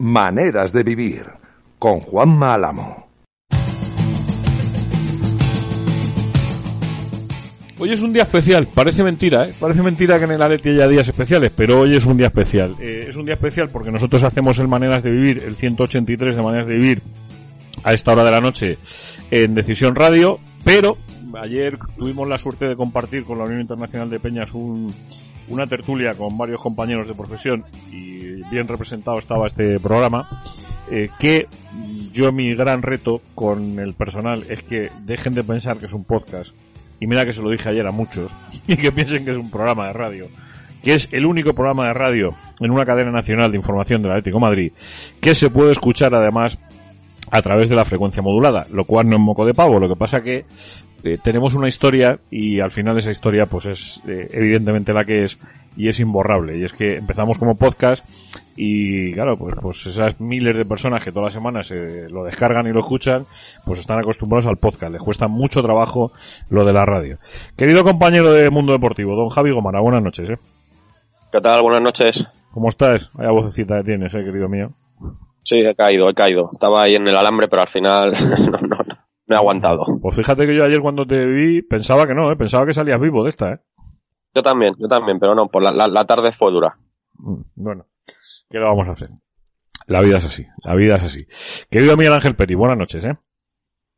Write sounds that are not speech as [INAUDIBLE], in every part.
Maneras de vivir con Juan Álamo. Hoy es un día especial, parece mentira, ¿eh? Parece mentira que en el Atleti haya días especiales, pero hoy es un día especial. Eh, es un día especial porque nosotros hacemos el Maneras de Vivir, el 183 de Maneras de Vivir, a esta hora de la noche en Decisión Radio, pero ayer tuvimos la suerte de compartir con la Unión Internacional de Peñas un, una tertulia con varios compañeros de profesión y bien representado estaba este programa, eh, que yo mi gran reto con el personal es que dejen de pensar que es un podcast. Y mira que se lo dije ayer a muchos, [LAUGHS] y que piensen que es un programa de radio, que es el único programa de radio en una cadena nacional de información del Atlético de Madrid, que se puede escuchar además a través de la frecuencia modulada, lo cual no es moco de pavo, lo que pasa que eh, tenemos una historia y al final esa historia pues es eh, evidentemente la que es y es imborrable y es que empezamos como podcast y claro pues pues esas miles de personas que todas las semanas se lo descargan y lo escuchan pues están acostumbrados al podcast les cuesta mucho trabajo lo de la radio querido compañero de Mundo Deportivo don Javi Gomara buenas noches ¿eh? ¿Qué tal? Buenas noches. ¿cómo estás? vaya vocecita que tienes eh querido mío Sí, he caído, he caído. Estaba ahí en el alambre, pero al final [LAUGHS] no, no, no, me he aguantado. pues fíjate que yo ayer cuando te vi pensaba que no ¿eh? pensaba que salías vivo de esta ¿eh? Yo también, yo también, pero no, por la, la, la tarde fue dura. Mm, Bueno, ¿qué le vamos a hacer? La vida es así, la vida es así. Querido Miguel Ángel Peri, buenas noches, ¿eh?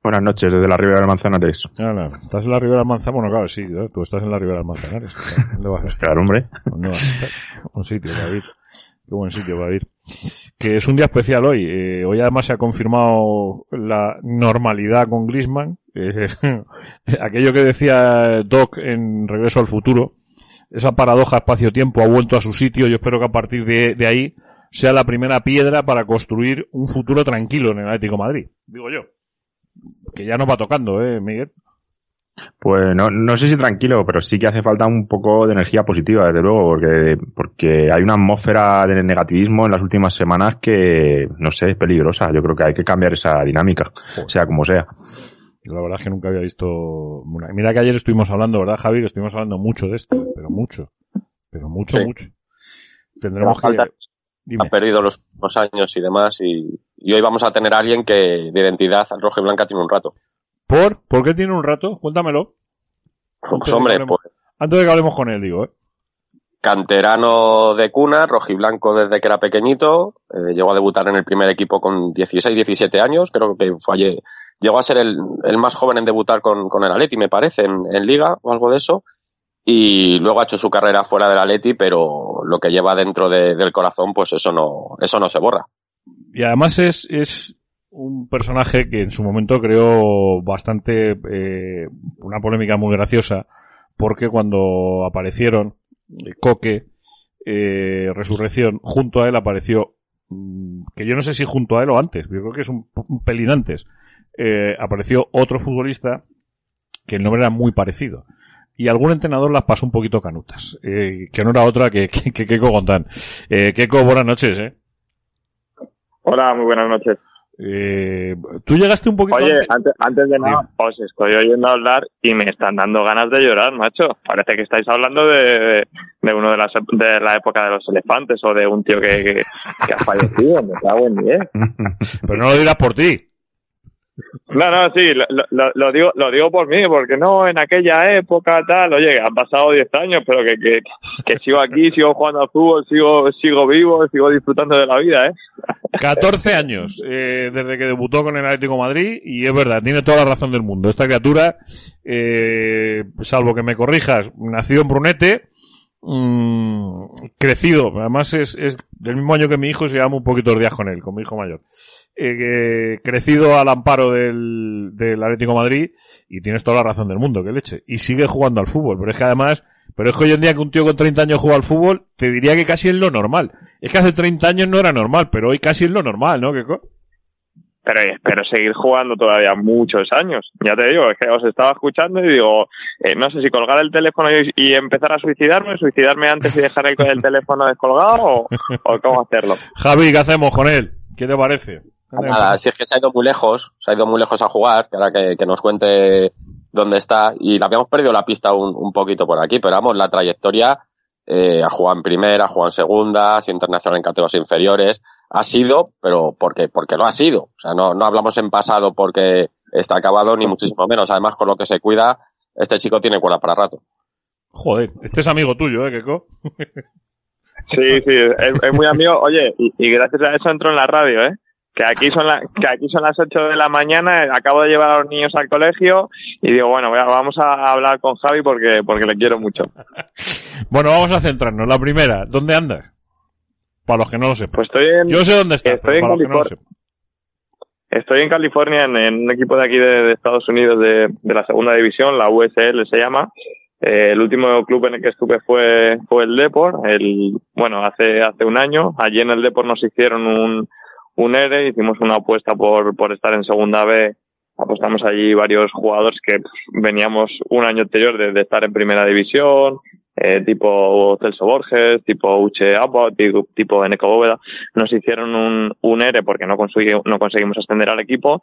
Buenas noches, desde la Ribera del Manzanares. Ah, no, ¿Estás en la Ribera del Manzanares? Bueno, claro, sí, ¿eh? tú estás en la Ribera del Manzanares. ¿Dónde vas a estar? Hombre. ¿Dónde vas a estar? Un sitio para ir. Qué buen sitio para ir. Que es un día especial hoy. Eh, hoy además se ha confirmado la normalidad con Grisman. [LAUGHS] aquello que decía Doc en Regreso al Futuro. Esa paradoja espacio-tiempo ha vuelto a su sitio. Yo espero que a partir de, ahí sea la primera piedra para construir un futuro tranquilo en el Atlético Madrid. Digo yo. Que ya nos va tocando, ¿eh, Miguel? Pues no, no sé si tranquilo, pero sí que hace falta un poco de energía positiva, desde luego, porque, porque hay una atmósfera de negativismo en las últimas semanas que, no sé, es peligrosa. Yo creo que hay que cambiar esa dinámica, sea como sea. Yo la verdad es que nunca había visto una... Mira que ayer estuvimos hablando, ¿verdad, Javi? Que estuvimos hablando mucho de esto, pero mucho. Pero mucho, Sí. mucho. Tendremos que... Falta- Dime. Ha perdido los últimos años y demás, y, y hoy vamos a tener a alguien que de identidad roja y blanca tiene un rato. ¿Por? ¿Por qué tiene un rato? Cuéntamelo. Pues hombre, hablemos. pues Antes de que hablemos con él, digo, ¿eh? canterano de cuna, rojiblanco desde que era pequeñito, eh, llegó a debutar en el primer equipo con 16, 17 años, creo que fue llegó a ser el, el más joven en debutar con, con el Atleti, me parece, en, en liga o algo de eso, y luego ha hecho su carrera fuera del Atleti, pero lo que lleva dentro de- del corazón, pues eso no, eso no se borra. Y además es, es un personaje que en su momento creó bastante eh, una polémica muy graciosa porque cuando aparecieron eh, Coque, eh, Resurrección, junto a él apareció, mm, que yo no sé si junto a él o antes, yo creo que es un, pelín antes, eh, apareció otro futbolista que el nombre era muy parecido. Y algún entrenador las pasó un poquito canutas, eh, que no era otra que, que, que. Eh, Keiko, buenas noches, eh. Hola, muy buenas noches. Eh, tú llegaste un poquito Oye, antes. antes, antes de nada, os estoy oyendo hablar y me están dando ganas de llorar, macho. Parece que estáis hablando de, de uno de, las, de la época de los elefantes o de un tío que, que, que ha fallecido. Me cago en diez. [LAUGHS] Pero no lo dirás por ti. No, no, sí, lo, digo, lo digo por mí, porque no en aquella época tal, oye, han pasado 10 años, pero que, que, que sigo aquí, sigo jugando al fútbol, sigo, sigo vivo, sigo disfrutando de la vida, ¿eh? 14 años eh, desde que debutó con el Atlético Madrid y es verdad, tiene toda la razón del mundo. Esta criatura, eh, salvo que me corrijas, nació en Brunete, mm, crecido, además es, es del mismo año que mi hijo se llama un poquito días con él, con mi hijo mayor. Eh, que- crecido al amparo del, del Atlético de Madrid y tienes toda la razón del mundo, que leche. Y sigue jugando al fútbol, pero es que además, Pero es que hoy en día que un tío con 30 años juega al fútbol, te diría que casi es lo normal. Es que hace 30 años no era normal, pero hoy casi es lo normal, ¿no? ¿Qué pero espero seguir jugando todavía muchos años. Ya te digo, es que os estaba escuchando y digo, eh, no sé si colgar el teléfono y, empezar a suicidarme, suicidarme antes y dejar el, teléfono descolgado o, cómo hacerlo. [LAUGHS] Javi, ¿qué hacemos con él? ¿Qué te parece? Nada, si es que se ha ido muy lejos, se ha ido muy lejos a jugar, que ahora que, nos cuente dónde está, y le habíamos perdido la pista un, un poquito por aquí, pero vamos, la trayectoria, eh, ha jugado en primera, ha jugado en segunda, ha sido internacional en categorías inferiores, ha sido, pero porque, porque lo ha sido. O sea, no, no hablamos en pasado porque está acabado, ni muchísimo menos. Además, con lo que se cuida, este chico tiene cuerda para rato. Joder, este es amigo tuyo, ¿eh, Keko? Sí, sí, es, muy amigo. Oye, y, gracias a eso entro en la radio, ¿eh? Que aquí son que aquí son las 8 de la mañana, acabo de llevar a los niños al colegio y digo, bueno, vamos a hablar con Javi porque, porque le quiero mucho. [LAUGHS] bueno, vamos a centrarnos. La primera, ¿dónde andas? Para los que no lo sepan. Pues estoy en, Yo sé dónde está. Estoy en California. estoy en California en, un equipo de aquí de, Estados Unidos de, la segunda división, la USL se llama. Eh, el último club en el que estuve fue, fue el Deport, el, bueno, hace, hace un año. Allí en el Deport nos hicieron un, un ERE, hicimos una apuesta por, por estar en segunda B. Apostamos allí varios jugadores que pues, veníamos un año anterior de, estar en primera división, eh, tipo Celso Borges, tipo Uche tipo, tipo Eneco Bóveda, nos hicieron un, un ERE porque no, no conseguimos ascender al equipo.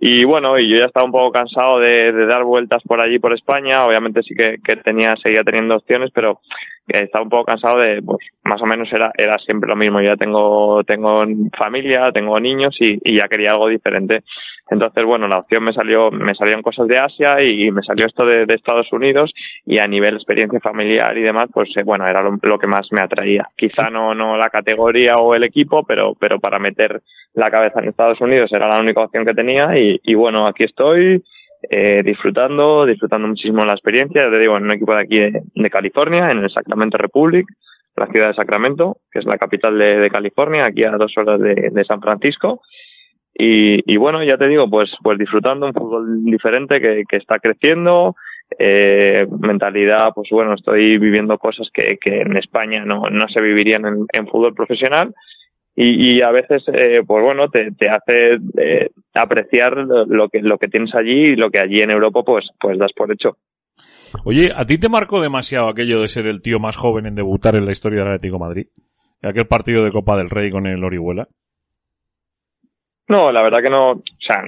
Y bueno, y yo ya estaba un poco cansado de, de dar vueltas por allí, por España. Obviamente sí que, que tenía, seguía teniendo opciones, pero estaba un poco cansado de, pues, más o menos era, era siempre lo mismo. Yo ya tengo, tengo familia, tengo niños y, y ya quería algo diferente. Entonces, bueno, la opción me salió, me salieron cosas de Asia y, me salió esto de, de, Estados Unidos y a nivel experiencia familiar y demás, pues eh, bueno, era lo, que más me atraía. Quizá no, no la categoría o el equipo, pero, pero para meter la cabeza en Estados Unidos era la única opción que tenía y, y bueno, aquí estoy eh, disfrutando, disfrutando muchísimo la experiencia. Te digo, en un equipo de aquí de, California, en el Sacramento Republic, la ciudad de Sacramento, que es la capital de, California, aquí a dos horas de, San Francisco. Y, bueno, ya te digo, pues, pues disfrutando un fútbol diferente que, que está creciendo, eh, mentalidad, pues bueno, estoy viviendo cosas que, que en España no, no se vivirían en, en fútbol profesional y, a veces, eh, pues bueno, te, te hace eh, apreciar lo que, lo que tienes allí y lo que allí en Europa, pues, pues das por hecho. Oye, ¿a ti te marcó demasiado aquello de ser el tío más joven en debutar en la historia del Atlético Madrid? Aquel partido de Copa del Rey con el Orihuela. No, la verdad que no, o sea,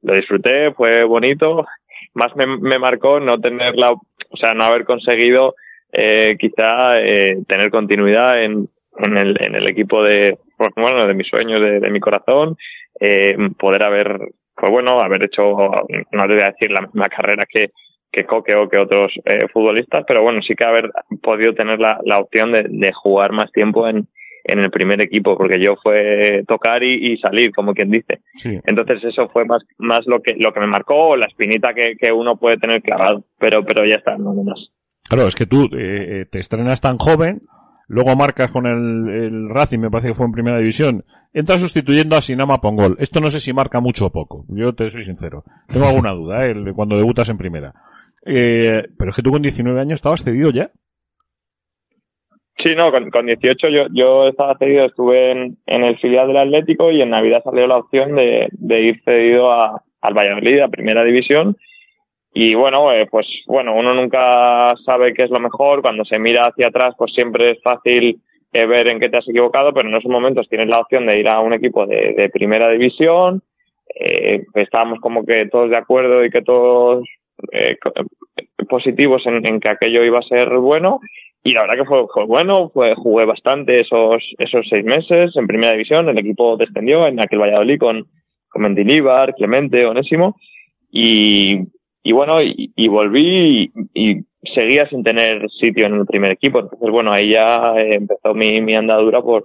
lo disfruté, fue bonito. Más me, me marcó no tener la, o sea, no haber conseguido eh, quizá eh, tener continuidad en, en el, en el equipo de, pues, bueno, de mis sueños, de, de mi corazón, eh, poder haber, pues bueno, haber hecho, no te voy a decir la misma carrera que, que Coque o que otros eh, futbolistas, pero bueno, sí que haber podido tener la, la opción de, de jugar más tiempo en, en el primer equipo, porque yo fue tocar y, y salir, como quien dice. Entonces eso fue más, más lo que, lo que me marcó, la espinita que, que uno puede tener clavado, pero, pero ya está, no más. Claro, es que tú eh, te estrenas tan joven, Luego marcas con el, el, Racing, me parece que fue en primera división. Entra sustituyendo a Sinama Pongol. Esto no sé si marca mucho o poco. Yo te soy sincero. Tengo alguna duda, ¿eh? cuando debutas en primera. Eh, pero es que tú con 19 años estabas cedido ya. Sí, no, con, con 18 yo, yo estaba cedido, estuve en, en, el filial del Atlético y en Navidad salió la opción de, de ir cedido a, al Valladolid, a primera división, y bueno, eh, pues bueno, uno nunca sabe qué es lo mejor. Cuando se mira hacia atrás, pues siempre es fácil eh, ver en qué te has equivocado, pero en esos momentos tienes la opción de ir a un equipo de, primera división. Eh, estábamos como que todos de acuerdo y que todos eh, positivos en, en, que aquello iba a ser bueno. Y la verdad que fue, fue bueno, fue, jugué bastante esos, esos seis meses en primera división. El equipo descendió en aquel Valladolid con, con Mendilibar, Clemente, Onésimo. Y, y bueno, y, volví y, seguía sin tener sitio en el primer equipo. Entonces, bueno, ahí ya empezó mi, mi andadura por,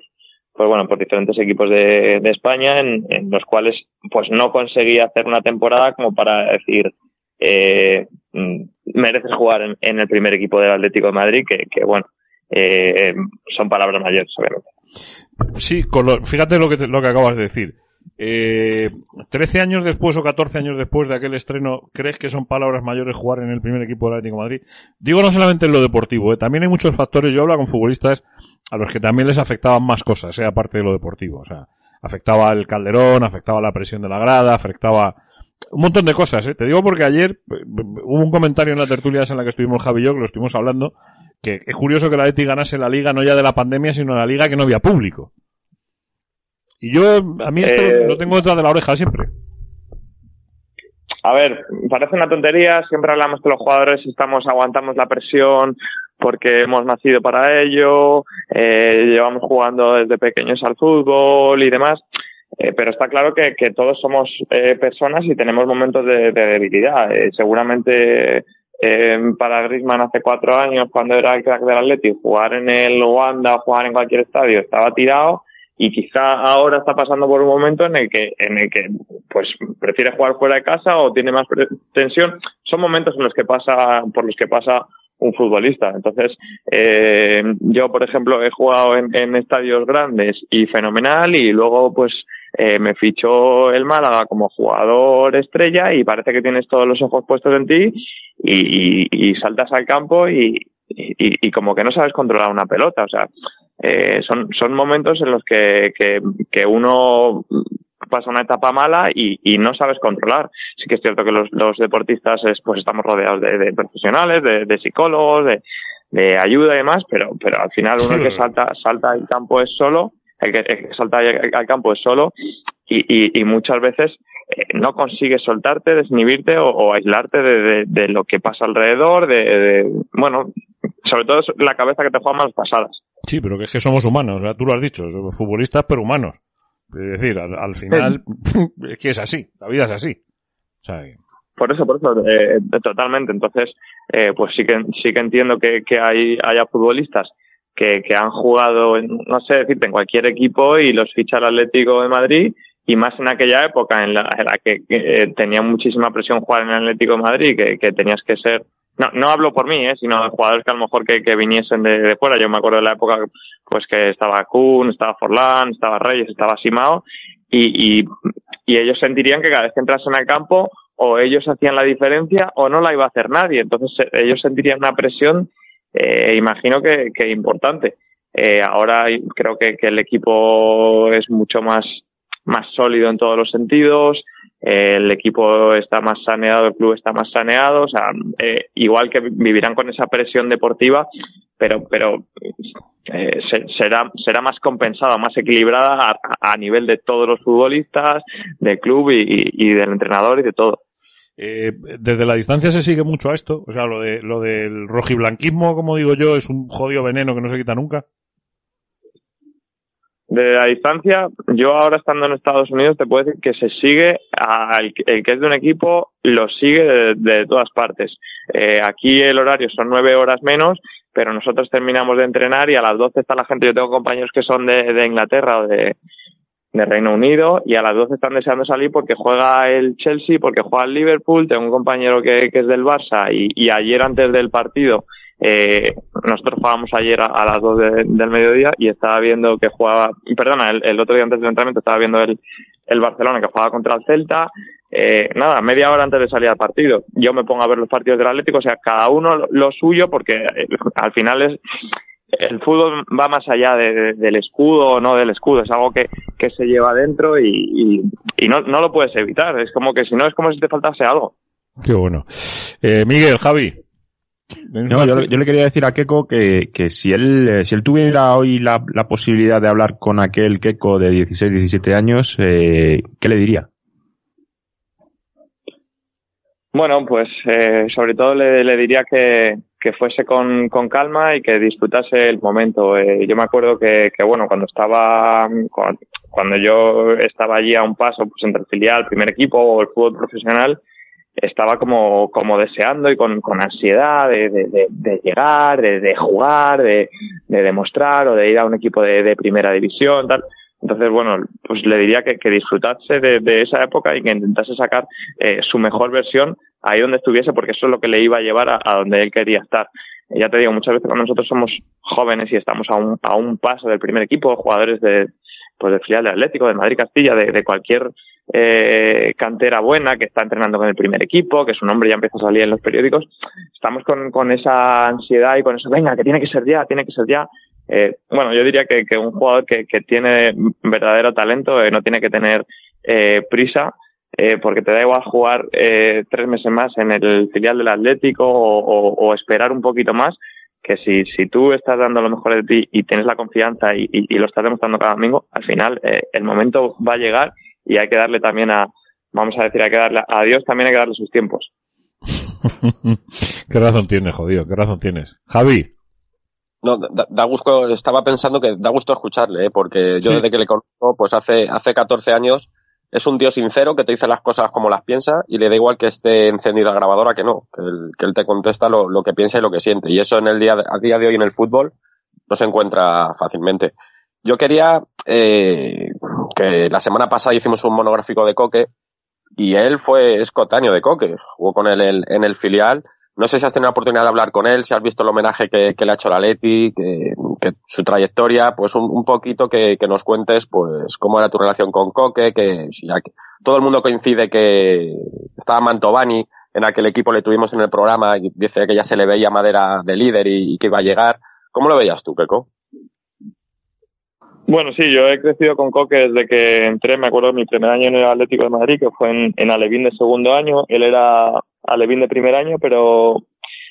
pues bueno, por diferentes equipos de, de España en, en, los cuales pues no conseguí hacer una temporada como para decir eh, mm, mereces jugar en, en, el primer equipo del Atlético de Madrid, que, que bueno, eh, son palabras mayores, obviamente. Sí, con lo, fíjate lo que, lo que acabas de decir Eh, 13 años después o 14 años después de aquel estreno, ¿crees que son palabras mayores jugar en el primer equipo del Atlético de Madrid? Digo no solamente en lo deportivo, ¿eh? también hay muchos factores. Yo hablo con futbolistas a los que también les afectaban más cosas, ¿eh? aparte de lo deportivo. O sea, afectaba el Calderón, afectaba la presión de la grada, afectaba un montón de cosas, ¿eh? Te digo porque ayer eh, hubo un comentario en la tertulia en la que estuvimos Javi y yo, que lo estuvimos hablando, que es curioso que la Eti ganase la liga no ya de la pandemia, sino la liga que no había público. Y yo, a mí esto Eh, lo tengo detrás de la oreja siempre. A ver, parece una tontería, siempre hablamos que los jugadores estamos, aguantamos la presión porque hemos nacido para ello, eh, llevamos jugando desde pequeños al fútbol y demás, eh, pero está claro que, que todos somos eh, personas y tenemos momentos de, de debilidad. Seguramente eh, para Griezmann hace cuatro años, cuando era el crack del Atlético, jugar en el Wanda o jugar en cualquier estadio estaba tirado y quizá ahora está pasando por un momento en el que en el que pues prefiere jugar fuera de casa o tiene más tensión. Son momentos en los que pasa por los que pasa un futbolista. Entonces eh, yo por ejemplo he jugado en, en estadios grandes y fenomenal y luego pues eh, me fichó el Málaga como jugador estrella y parece que tienes todos los ojos puestos en ti y, y- y saltas al campo y, y, y como que no sabes controlar una pelota. O sea eh, son, son momentos en los que, que, que uno pasa una etapa mala y, y no sabes controlar. Sí que es cierto que los, los deportistas es, pues estamos rodeados de, de profesionales, de, de psicólogos, de, de ayuda y demás, pero, pero al final uno Sí. el que salta, salta al campo es solo, el que, el que salta al campo es solo y, y, y muchas veces eh, no consigues soltarte, desinhibirte o, o aislarte de, de, lo que pasa alrededor, de, de, bueno, sobre todo la cabeza que te juega malas pasadas. Sí, pero que es que somos humanos, tú lo has dicho, somos futbolistas pero humanos. Es decir, al, al final [LAUGHS] es que es así, la vida es así. O sea, que- Por eso, por eso, eh, totalmente. Entonces, eh, pues sí que sí que entiendo que, que hay haya futbolistas que, que han jugado, en, no sé decirte, en cualquier equipo y los ficha el Atlético de Madrid y más en aquella época en la, en la que, que, eh, tenía muchísima presión jugar en el Atlético de Madrid, que, que tenías que ser no, no hablo por mí, ¿eh? sino de jugadores que a lo mejor que, viniesen de, fuera. Yo me acuerdo de la época pues que estaba Kuhn, estaba Forlán, estaba Reyes, estaba Simao y, y, ellos sentirían que cada vez que entrasen al campo o ellos hacían la diferencia o no la iba a hacer nadie. Entonces eh, ellos sentirían una presión, eh, imagino que, que importante. Eh, ahora creo que, que el equipo es mucho más, más sólido en todos los sentidos, el equipo está más saneado, el club está más saneado, o sea, eh, igual que vivirán con esa presión deportiva, pero, pero eh, se, será, será más compensada, más equilibrada a, nivel de todos los futbolistas, del club y, y, y del entrenador y de todo. Eh, desde la distancia se sigue mucho a esto, o sea, lo de lo del rojiblanquismo, como digo yo, es un jodido veneno que no se quita nunca. De la distancia, yo ahora estando en Estados Unidos te puedo decir que se sigue, al, el que es de un equipo lo sigue de, todas partes. Eh, aquí el horario son nueve horas menos, pero nosotros terminamos de entrenar y a las doce está la gente, yo tengo compañeros que son de, de Inglaterra o de, de Reino Unido y a las 12 están deseando salir porque juega el Chelsea, porque juega el Liverpool, tengo un compañero que, que es del Barça y, y, ayer antes del partido, eh, nosotros jugábamos ayer a, las 2 de, del mediodía y estaba viendo que jugaba, perdona, el, el, otro día antes del entrenamiento estaba viendo el, el Barcelona que jugaba contra el Celta, eh, nada, media hora antes de salir al partido. Yo me pongo a ver los partidos del Atlético, o sea, cada uno lo, suyo porque eh, al final es el fútbol va más allá de, de, del escudo o no del escudo, es algo que, que se lleva dentro y, y, y no, no, lo puedes evitar, es como que si no es como si te faltase algo. Qué bueno. Eh, Miguel, Javi. No, yo, yo, le quería decir a Keco que, que si él si él tuviera hoy la, la posibilidad de hablar con aquel Keco de 16, 17 años, eh, ¿qué le diría? Bueno, pues eh, sobre todo le, le diría que, que fuese con, con, calma y que disfrutase el momento. Eh, yo me acuerdo que, que, bueno, cuando estaba, cuando yo estaba allí a un paso, pues entre el filial, primer equipo o el fútbol profesional, estaba como, como deseando y con, con ansiedad de, de, de, de llegar, de, de jugar, de, de, demostrar o de ir a un equipo de, de primera división, tal. Entonces, bueno, pues le diría que, que disfrutase de, de, esa época y que intentase sacar eh, su mejor versión ahí donde estuviese, porque eso es lo que le iba a llevar a, a donde él quería estar. Ya te digo, muchas veces cuando nosotros somos jóvenes y estamos a un, a un paso del primer equipo, jugadores de, pues del filial de Atlético, de Madrid Castilla, de, cualquier eh, cantera buena que está entrenando con el primer equipo, que su nombre ya empieza a salir en los periódicos, estamos con, con esa ansiedad y con eso, venga, que tiene que ser ya, tiene que ser ya. Eh, bueno, yo diría que, que un jugador que, que tiene verdadero talento eh, no tiene que tener eh, prisa, eh, porque te da igual jugar eh, tres meses más en el filial del Atlético o esperar un poquito más, que si, si tú estás dando lo mejor de ti y tienes la confianza y, y, y lo estás demostrando cada domingo, al final eh, el momento va a llegar y hay que darle también a, vamos a decir, hay que darle a Dios también hay que darle sus tiempos. [LAUGHS] qué razón tienes, jodido, qué razón tienes. Javi. No, da, da, gusto, estaba pensando que da gusto escucharle, ¿eh? porque yo sí. desde que le conozco, pues hace, hace 14 años, es un tío sincero que te dice las cosas como las piensa y le da igual que esté encendida la grabadora que no, que él, te contesta lo, lo, que piensa y lo que siente. Y eso en el día, a día de hoy en el fútbol no se encuentra fácilmente. Yo quería eh, que la semana pasada hicimos un monográfico de Coque y él fue escotáneo de Coque, jugó con él en el filial no sé si has tenido la oportunidad de hablar con él, si has visto el homenaje que, le ha hecho la Leti, que, su trayectoria, pues un, poquito que, nos cuentes, pues, cómo era tu relación con Coque, que, si ya todo el mundo coincide que estaba Mantovani, en aquel equipo le tuvimos en el programa, y dice que ya se le veía madera de líder y, y que iba a llegar. ¿Cómo lo veías tú, Keco? Bueno, sí, yo he crecido con Coque desde que entré, me acuerdo, mi primer año en el Atlético de Madrid, que fue en, en Alevín de segundo año. Él era Alevín de primer año, pero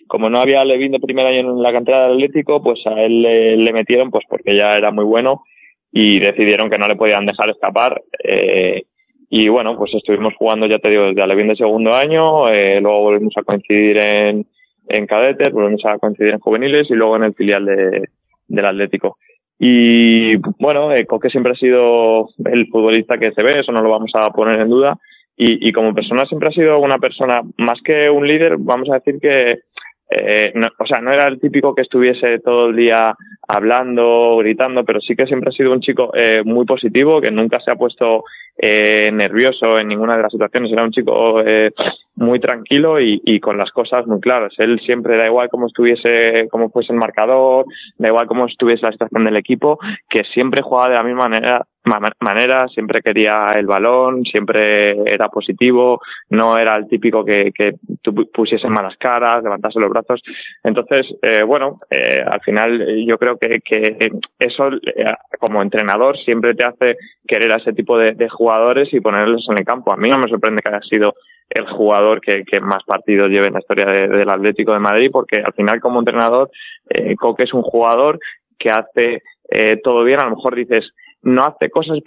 como no había Alevín de primer año en la cantera del Atlético, pues a él le, metieron, pues porque ya era muy bueno y decidieron que no le podían dejar escapar. Eh, y bueno, pues estuvimos jugando, ya te digo, desde Alevín de segundo año, eh, luego volvimos a coincidir en, en cadetes, volvimos a coincidir en juveniles y luego en el filial de, del Atlético. Y bueno, eh, Coque siempre ha sido el futbolista que se ve, eso no lo vamos a poner en duda. Y, y como persona siempre ha sido una persona, más que un líder, vamos a decir que, eh, no, o sea, no era el típico que estuviese todo el día hablando, gritando, pero sí que siempre ha sido un chico eh, muy positivo, que nunca se ha puesto eh, nervioso en ninguna de las situaciones. Era un chico eh, muy tranquilo y, con las cosas muy claras. Él siempre da igual cómo estuviese, cómo fuese el marcador, da igual cómo estuviese la situación del equipo, que siempre jugaba de la misma manera manera, siempre quería el balón, siempre era positivo, no era el típico que, que tú pusiese malas caras, levantase los brazos. Entonces, eh, bueno, eh, al final yo creo que, que eso eh, como entrenador siempre te hace querer a ese tipo de, jugadores y ponerlos en el campo. A mí no me sorprende que haya sido el jugador que, que más partidos lleve en la historia de, del Atlético de Madrid, porque al final como entrenador, eh, Coque es un jugador que hace eh, todo bien. A lo mejor dices, no hace cosas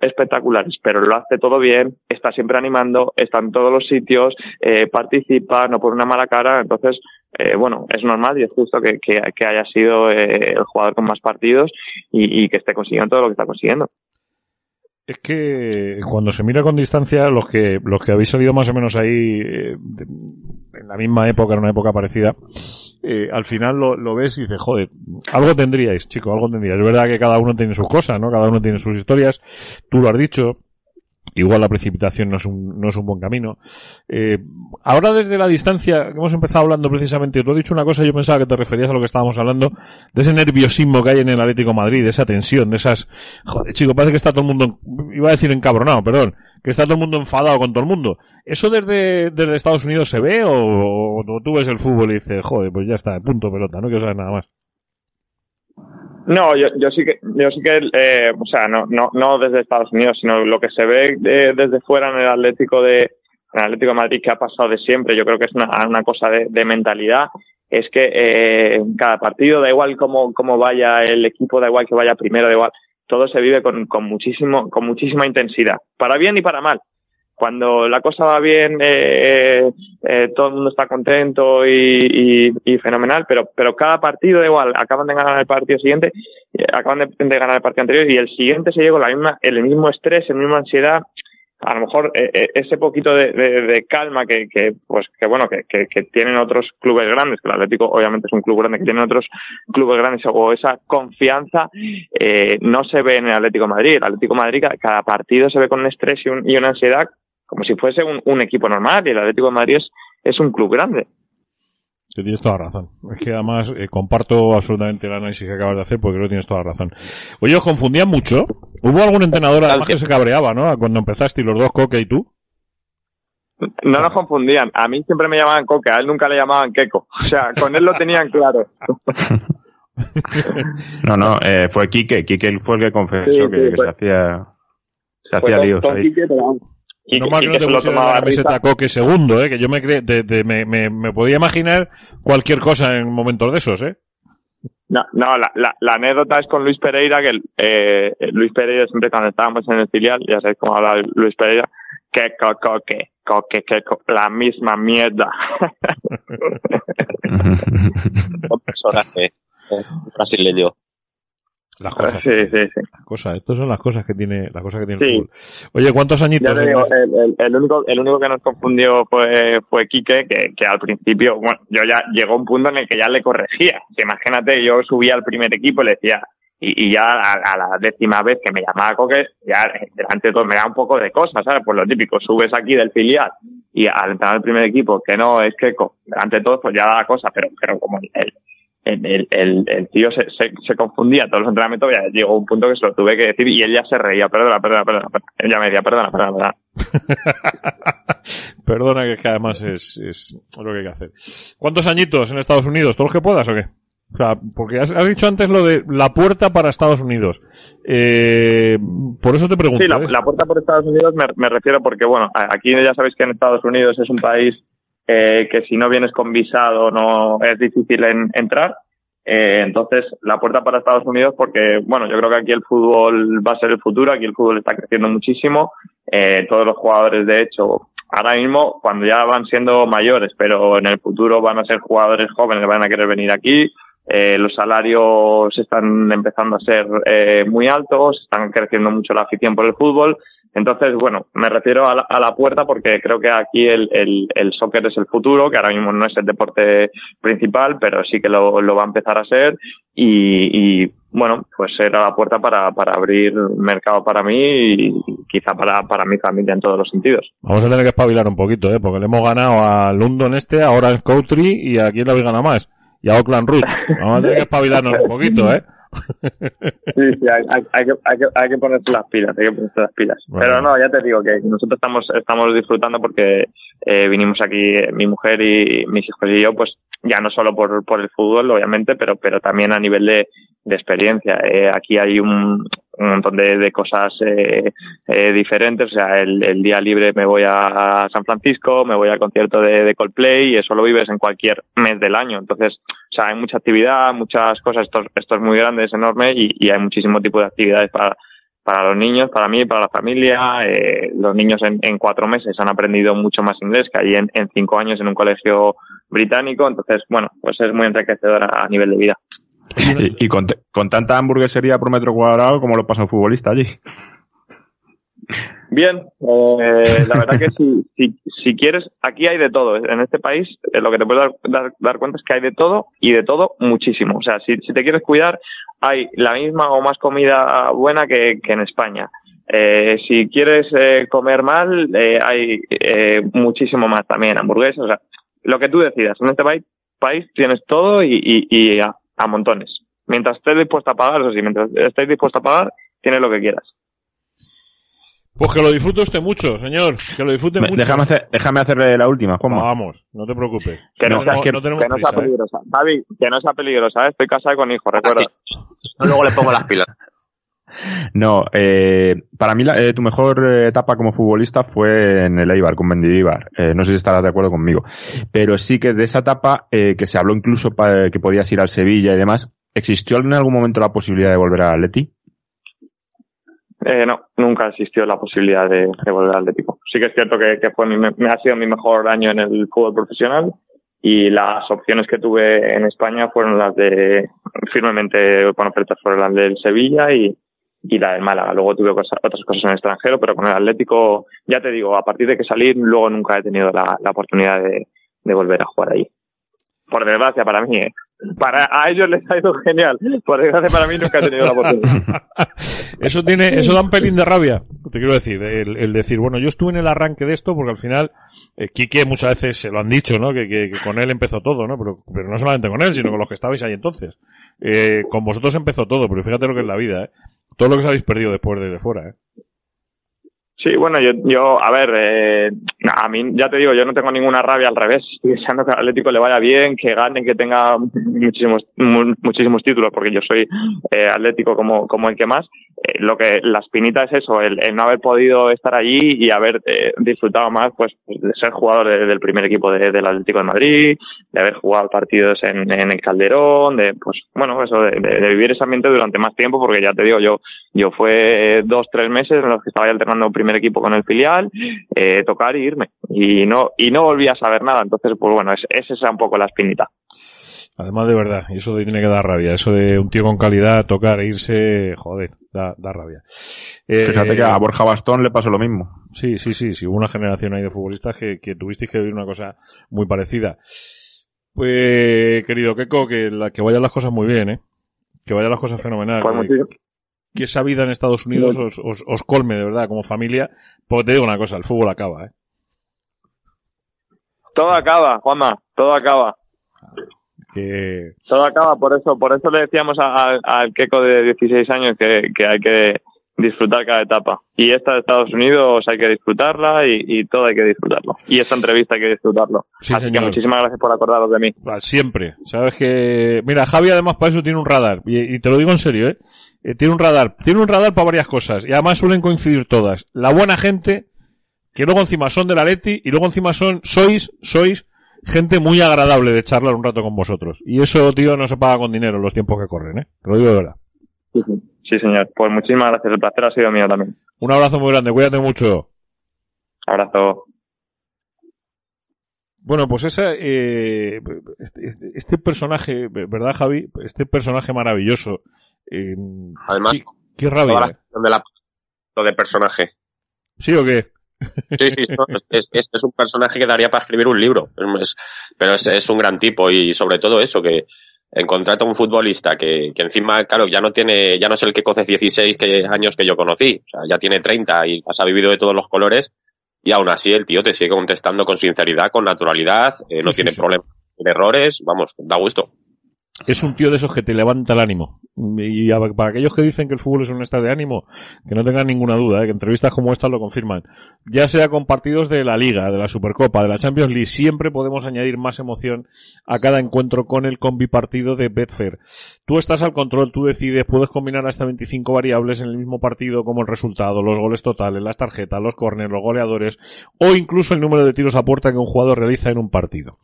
espectaculares, pero lo hace todo bien, está siempre animando, está en todos los sitios, eh, participa, no pone una mala cara, entonces, eh, bueno, es normal y es justo que, que, que haya sido eh, el jugador con más partidos y, y, que esté consiguiendo todo lo que está consiguiendo. Es que cuando se mira con distancia, los que los que habéis salido más o menos ahí eh, de, en la misma época, en una época parecida, eh, al final lo, lo, ves y dices, joder, algo tendríais, chico, algo tendríais. Es verdad que cada uno tiene sus cosas, ¿no? Cada uno tiene sus historias. Tú lo has dicho, igual la precipitación no es un, no es un buen camino. Eh, ahora desde la distancia, hemos empezado hablando precisamente, tú has dicho una cosa, yo pensaba que te referías a lo que estábamos hablando, de ese nerviosismo que hay en el Atlético Madrid, de esa tensión, de esas, joder, chico, parece que está todo el mundo, iba a decir encabronado, perdón, que está todo el mundo enfadado con todo el mundo. ¿Eso desde, desde Estados Unidos se ve o, o, tú ves el fútbol y dices, joder, pues ya está, punto pelota, no quiero saber nada más? No, yo, yo sí que, yo sí que, eh, o sea, no, no, no desde Estados Unidos, sino lo que se ve de, desde fuera en el Atlético de, en el Atlético de Madrid que ha pasado de siempre. Yo creo que es una, una cosa de, mentalidad. Es que eh, cada partido da igual cómo, cómo vaya el equipo, da igual que vaya primero, da igual. Todo se vive con, con muchísimo, con muchísima intensidad, para bien y para mal cuando la cosa va bien, eh, eh, todo el mundo está contento y, y, fenomenal, pero, pero cada partido igual, acaban de ganar el partido siguiente, acaban de, ganar el partido anterior y el siguiente se llega la misma, el mismo estrés, la misma ansiedad, a lo mejor eh, ese poquito de, de, calma que, que pues que bueno que, que, que, tienen otros clubes grandes que el Atlético obviamente es un club grande que tienen otros clubes grandes o esa confianza eh, no se ve en el Atlético Madrid. El Atlético Madrid cada, cada partido se ve con un estrés y, un, y una ansiedad como si fuese un, un, equipo normal y el Atlético de Madrid es, es un club grande. Tienes toda la razón. Es que además eh, comparto absolutamente el análisis que acabas de hacer porque creo que tienes toda la razón. Oye, os confundían mucho. Hubo algún entrenador además que se cabreaba, ¿no? Cuando empezaste y los dos, Coque y tú. No nos confundían. A mí siempre me llamaban Coque, a él nunca le llamaban Keko. O sea, con él lo tenían claro. [LAUGHS] no, no, eh, fue Quique. Quique fue el que confesó Sí, sí, que, se hacía, se Pues hacía con- líos con ahí. Quique, pero- y- no mal y que no te tomaba la camiseta Coque segundo, ¿eh? Que yo me, cre- de- de- me, me, me podía imaginar cualquier cosa en momentos de esos, ¿eh? No, no la, la, la anécdota es con Luis Pereira, que eh, Luis Pereira siempre cuando estábamos en el filial, ya sabéis cómo habla Luis Pereira, que coque, coque, que co- la misma mierda. [LAUGHS] [LAUGHS] Un personaje eh, brasileño. Las cosas. sí, sí, sí. Las cosas. Estas son las cosas que tiene, las cosas que tiene Sí. el fútbol. Oye, ¿cuántos añitos? digo, el, el- el único, el único que nos confundió fue, fue Quique, que, que al principio, bueno, yo ya llegó un punto en el que ya le corregía. Que imagínate, yo subía al primer equipo y le decía, y, y ya a, a la décima vez que me llamaba Coque, ya eh, delante de todo me da un poco de cosas, ¿sabes? Pues lo típico, subes aquí del filial y al entrar al primer equipo, que no es que delante de todo, pues ya da cosa, pero, pero como el, el, el, el, tío se, se, se confundía todos los entrenamientos, ya llegó un punto que se lo tuve que decir y él ya se reía, perdona, perdona, perdona, perdona. Él ya me decía, perdona, perdona, perdona. [LAUGHS] Perdona, que que además es, es lo que hay que hacer. ¿Cuántos añitos en Estados Unidos? ¿Todos los que puedas o qué? O sea, porque has, has dicho antes lo de la puerta para Estados Unidos. Eh, por eso te pregunto. Sí, la, la puerta por Estados Unidos me, me refiero porque, bueno, aquí ya sabéis que en Estados Unidos es un país eh, que si no vienes con visado no es difícil en, entrar. Eh, entonces, la puerta para Estados Unidos porque, bueno, yo creo que aquí el fútbol va a ser el futuro, aquí el fútbol está creciendo muchísimo. Eh, todos los jugadores, de hecho, ahora mismo, cuando ya van siendo mayores, pero en el futuro van a ser jugadores jóvenes que van a querer venir aquí. Eh, los salarios están empezando a ser eh, muy altos, están creciendo mucho la afición por el fútbol. Entonces, bueno, me refiero a la, a la puerta porque creo que aquí el, el, el soccer es el futuro, que ahora mismo no es el deporte principal, pero sí que lo, lo va a empezar a ser. Y, y bueno, pues era la puerta para, para abrir mercado para mí y quizá para, para mi familia en todos los sentidos. Vamos a tener que espabilar un poquito, ¿eh? Porque le hemos ganado a London este, a Orange Country y a quién le habéis ganado más. Y a Oakland Root. Vamos a tener que espabilarnos un poquito, ¿eh? Sí, sí, hay, hay, hay que, hay, que, hay que ponerse las pilas, hay que ponerse las pilas. Bueno. Pero no, ya te digo que nosotros estamos, estamos disfrutando porque eh, vinimos aquí, eh, mi mujer y mis hijos y yo, pues ya no solo por, por el fútbol, obviamente, pero, pero también a nivel de, de experiencia. Eh, aquí hay un, un montón de, de cosas eh, eh, diferentes. O sea, el, el día libre me voy a San Francisco, me voy al concierto de, de Coldplay y eso lo vives en cualquier mes del año. Entonces, sea, hay mucha actividad, muchas cosas. Esto, es- esto es muy grande, es enorme y, hay muchísimo tipo de actividades para, para los niños, para mí, para la familia. Eh, los niños en, en cuatro meses han aprendido mucho más inglés que allí en, cinco años en un colegio británico. Entonces, bueno, pues es muy enriquecedor a, nivel de vida. Y, y con, con tanta hamburguesería por metro cuadrado, ¿cómo lo pasa un futbolista allí? Bien, eh, la verdad que si, quieres, aquí hay de todo. En este país, eh, lo que te puedes dar, cuenta es que hay de todo y de todo muchísimo. O sea, si, te quieres cuidar, hay la misma o más comida buena que, en España. Eh, si quieres eh, comer mal, eh, hay muchísimo más también, hamburguesas, o sea, lo que tú decidas. En este país, tienes todo y, y, y a, a montones. Mientras estés dispuesto a pagar, eso sí, mientras estés dispuesto a pagar, tienes lo que quieras. Pues que lo disfrute usted mucho, señor. Que lo disfrute Me- mucho. Déjame, hacer, déjame hacerle la última, Juanma. Vamos, no te preocupes. Que no, no, sea, que, no tenemos que no sea prisa, ¿eh? peligrosa. Javi, que no sea peligrosa, ¿eh? estoy casado con hijo, recuerda. Así. Luego le pongo las pilas. [LAUGHS] No, eh, para mí la- eh, tu mejor eh, etapa como futbolista fue en el Eibar, con Mendilibar. Eh, no sé si estarás de acuerdo conmigo. Pero sí que de esa etapa, eh, que se habló incluso para que podías ir al Sevilla y demás, ¿existió en algún momento la posibilidad de volver al Atleti? Eh, no, nunca existió la posibilidad de, volver al Atlético. Sí que es cierto que, que fue mi, me ha sido mi mejor año en el fútbol profesional y las opciones que tuve en España fueron las de, firmemente con ofertas fueron las del Sevilla y, y la del Málaga. Luego tuve otras cosas en el extranjero, pero con el Atlético, ya te digo, a partir de que salí, luego nunca he tenido la, la oportunidad de, de volver a jugar ahí. Por desgracia para mí, ¿eh? Para a ellos les ha ido genial. Por desgracia para mí nunca he tenido la oportunidad. [LAUGHS] eso tiene, eso da un pelín de rabia. Te quiero decir, el, decir, bueno, yo estuve en el arranque de esto porque al final, eh, Quique muchas veces se lo han dicho, ¿no? Que, con él empezó todo, ¿no? Pero, pero no solamente con él, sino con los que estabais ahí entonces. Eh, con vosotros empezó todo, pero fíjate lo que es la vida, ¿eh? Todo lo que os habéis perdido después de, de fuera, ¿eh? Sí, bueno, yo, yo a ver, eh, a mí ya te digo, yo no tengo ninguna rabia al revés. Estoy deseando que al Atlético le vaya bien, que gane, que tenga muchísimos muchísimos títulos, porque yo soy eh, Atlético como, como el que más. Eh, lo que la espinita es eso, el, el, no haber podido estar allí y haber eh, disfrutado más pues, de ser jugador de, del primer equipo de, del Atlético de Madrid, de haber jugado partidos en, en el Calderón, de pues bueno, eso de, de, vivir ese ambiente durante más tiempo, porque ya te digo, yo yo fue dos, tres meses en los que estaba alternando primer equipo con el filial, eh, tocar y irme. Y no, y no volví a saber nada. Entonces, pues bueno, es, esa es un poco la espinita. Además de verdad, y eso tiene que dar rabia, eso de un tío con calidad tocar e irse, joder, da, da rabia. Eh, Fíjate que a Borja Bastón le pasó lo mismo. Sí, sí, sí, sí, hubo una generación ahí de futbolistas que, que tuvisteis que vivir una cosa muy parecida. Pues, querido Keiko, que, la, que vayan las cosas muy bien, eh. Que vayan las cosas fenomenal. Pues eh, que esa vida en Estados Unidos os, os, os, colme de verdad como familia. Porque te digo una cosa, el fútbol acaba, ¿eh? Todo acaba, Juanma, todo acaba. Que... Todo acaba, por eso, por eso le decíamos al Keco de 16 años que, que hay que disfrutar cada etapa. Y esta de Estados Unidos hay que disfrutarla y, y, todo hay que disfrutarlo. Y esta entrevista hay que disfrutarlo. Sí, Así señor. que muchísimas gracias por acordaros de mí. Siempre. Sabes que, mira, Javi además para eso tiene un radar. Y, y te lo digo en serio, ¿eh? eh, tiene un radar. Tiene un radar para varias cosas. Y además suelen coincidir todas. La buena gente, que luego encima son de la Leti, y luego encima son, sois, sois gente muy agradable de charlar un rato con vosotros. Y eso, tío, no se paga con dinero en los tiempos que corren, ¿eh? Te lo digo de verdad. Sí, sí. Sí, señor. Pues muchísimas gracias. El placer ha sido mío también. Un abrazo muy grande. Cuídate mucho. Abrazo. Bueno, pues esa, eh, este, este, personaje, ¿verdad, Javi? Este personaje maravilloso. Eh, Además, qué, qué rabia. La de la, lo de personaje. ¿Sí o qué? Sí, sí, no, es, es, es, un personaje que daría para escribir un libro. Es, pero es, un gran tipo y sobre todo eso, que, encontrarte a un futbolista que, que encima, claro, ya no tiene, ya no es el que coce 16 que, años que yo conocí, o sea, ya tiene 30 y has vivido de todos los colores y aún así el tío te sigue contestando con sinceridad, con naturalidad, eh, no Sí, tiene sí, problemas, tiene errores, vamos, da gusto. Es un tío de esos que te levanta el ánimo. Y para aquellos que dicen que el fútbol es un estado de ánimo, que no tengan ninguna duda, ¿eh? que entrevistas como esta lo confirman. Ya sea con partidos de la Liga, de la Supercopa, de la Champions League, siempre podemos añadir más emoción a cada encuentro con el combipartido de Betfair. Tú estás al control, tú decides, puedes combinar hasta 25 variables en el mismo partido como el resultado, los goles totales, las tarjetas, los corners, los goleadores o incluso el número de tiros a puerta que un jugador realiza en un partido.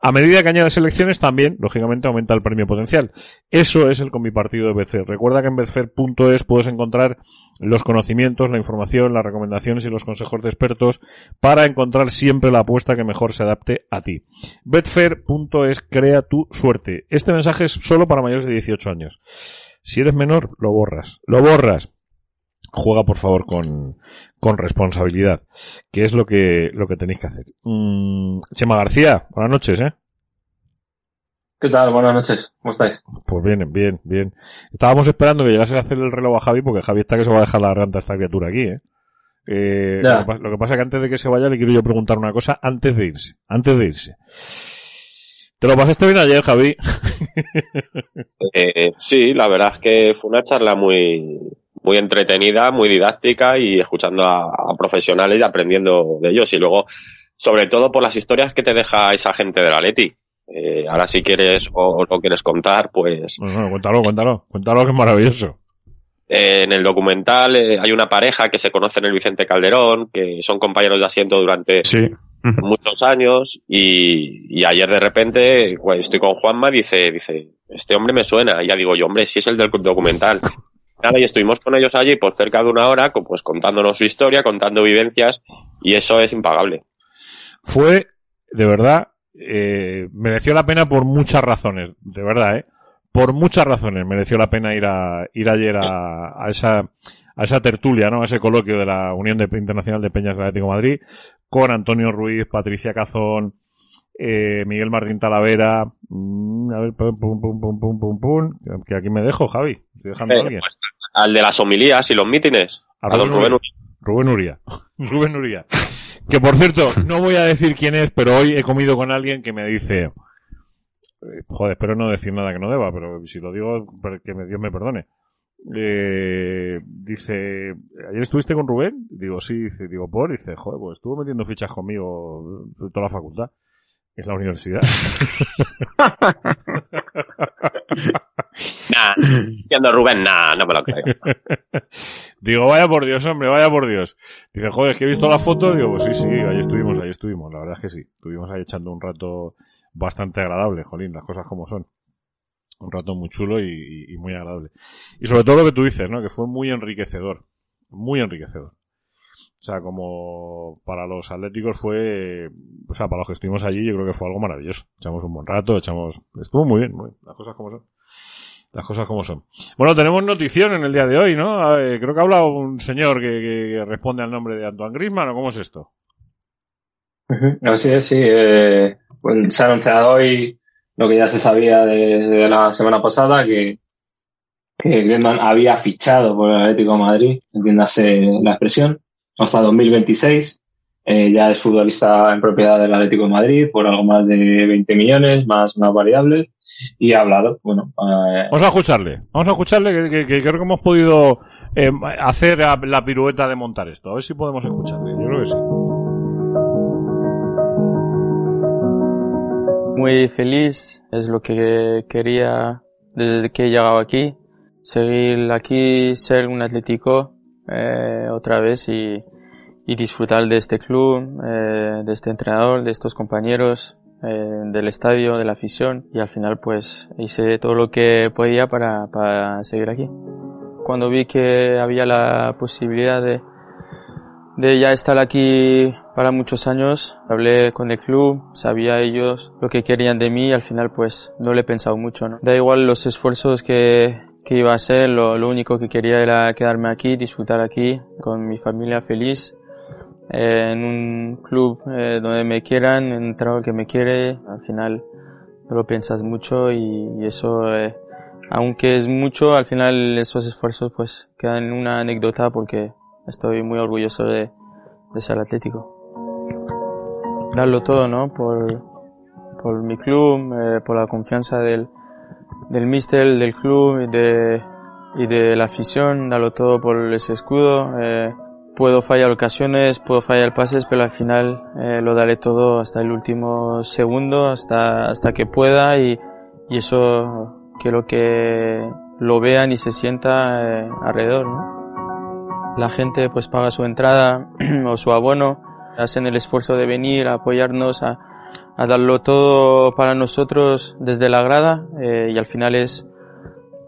A medida que añades selecciones también, lógicamente, aumenta el premio potencial. Eso es el combipartido de Betfair. Recuerda que en betfair.es puedes encontrar los conocimientos, la información, las recomendaciones y los consejos de expertos para encontrar siempre la apuesta que mejor se adapte a ti. Betfair.es crea tu suerte. Este mensaje es solo para mayores de 18 años. Si eres menor, lo borras. Lo borras. Juega por favor con, con responsabilidad, que es lo que, lo que tenéis que hacer. Mm, Chema García, buenas noches, eh. ¿Qué tal? Buenas noches. ¿Cómo estáis? Pues bien, bien, bien. Estábamos esperando que llegase a hacer el reloj a Javi porque Javi está que se va a dejar la garganta a esta criatura aquí, ¿eh? Eh, lo, que, lo que pasa es que antes de que se vaya le quiero yo preguntar una cosa antes de irse. Antes de irse. ¿Te lo pasaste bien ayer, Javi? Eh, sí, la verdad es que fue una charla muy, muy entretenida, muy didáctica y escuchando a, a profesionales y aprendiendo de ellos. Y luego, sobre todo por las historias que te deja esa gente de la Leti. Eh, ahora si quieres o, o lo quieres contar, pues Bueno, bueno, cuéntalo, cuéntalo. Cuéntalo que es maravilloso. eh, en el documental eh, hay una pareja que se conoce en el Vicente Calderón, que son compañeros de asiento durante Sí. Muchos años y, y ayer de repente estoy con Juanma dice dice este hombre me suena y ya digo yo hombre si es el del documental [LAUGHS] nada y estuvimos con ellos allí por cerca de una hora pues contándonos su historia contando vivencias y eso es impagable. Fue, de verdad, eh, mereció la pena por muchas razones, de verdad, eh. Por muchas razones mereció la pena ir a, ir ayer a, a esa, a esa tertulia, ¿no? A ese coloquio de la Unión de- Internacional de Peñas Atlético de Madrid con Antonio Ruiz, Patricia Cazón, eh, Miguel Martín Talavera, mm, a ver, pum, pum, pum, pum, pum, pum, pum, que aquí me dejo, Javi, estoy dejando a alguien. pues, al de las homilías y los mítines. A A Rubén Rubén Rubén Uría. [LAUGHS] Rubén Uría. Que por cierto, no voy a decir quién es, pero hoy he comido con alguien que me dice, eh, joder, espero no decir nada que no deba, pero si lo digo, que Dios me perdone. Eh, dice, ¿ayer estuviste con Rubén? Digo, sí, dice, digo, por, dice, joder, pues estuvo metiendo fichas conmigo toda la facultad. Es la universidad. [LAUGHS] Nah, siendo Rubén, nah, no me lo creo. [LAUGHS] Digo, vaya por Dios, hombre, vaya por Dios. Dice, joder, es que he visto la foto. Digo, pues sí, sí, ahí estuvimos, ahí estuvimos. La verdad es que sí. Estuvimos ahí echando un rato bastante agradable, jolín, las cosas como son. Un rato muy chulo y, y- muy agradable. Y sobre todo lo que tú dices, ¿no? Que fue muy enriquecedor. Muy enriquecedor. O sea, como para los atléticos fue, o sea, para los que estuvimos allí, yo creo que fue algo maravilloso. Echamos un buen rato, echamos, estuvo muy bien, muy bien. Las cosas como son. Las cosas como son. Bueno, tenemos notición en el día de hoy, ¿no? Creo que ha hablado un señor que, que responde al nombre de Antoine Griezmann, ¿o cómo es esto? Así es, sí. eh, pues se ha anunciado hoy lo que ya se sabía de, de la semana pasada, que, que Griezmann había fichado por el Atlético de Madrid, entiéndase la expresión, hasta 2026. Eh, ya es futbolista en propiedad del Atlético de Madrid por algo más de 20 millones, más unas variables, y ha hablado, bueno, eh, Vamos a escucharle. Vamos a escucharle que, creo que hemos podido eh, hacer la pirueta de montar esto. A ver si podemos escucharle. Yo creo que sí. Muy feliz, es lo que quería desde que he llegado aquí, seguir aquí, ser un atlético eh, otra vez y, y disfrutar de este club, eh, de este entrenador, de estos compañeros, eh, del estadio, de la afición y al final pues hice todo lo que podía para, para seguir aquí. Cuando vi que había la posibilidad de, de ya estar aquí para muchos años. Hablé con el club, sabía ellos lo que querían de mí y al final pues no le he pensado mucho, ¿no? Da igual los esfuerzos que, que iba a hacer, lo, lo único que quería era quedarme aquí, disfrutar aquí, con mi familia feliz, eh, en un club eh, donde me quieran, en un trabajo que me quiere, al final no lo piensas mucho y, y eso, eh, aunque es mucho, al final esos esfuerzos pues quedan en una anécdota porque estoy muy orgulloso de, de ser atlético. Darlo todo, ¿no? Por, por mi club, eh, por la confianza del, del míster, del club y de, y de la afición, darlo todo por ese escudo. Eh, puedo fallar ocasiones, puedo fallar pases, pero al final eh, lo daré todo hasta el último segundo, hasta, hasta que pueda y, y eso quiero que lo vean y se sienta eh, alrededor, ¿no? La gente pues paga su entrada [CLEARS THROAT] o su abono, hacen el esfuerzo de venir a apoyarnos, a, a darlo todo para nosotros desde la grada eh, y al final es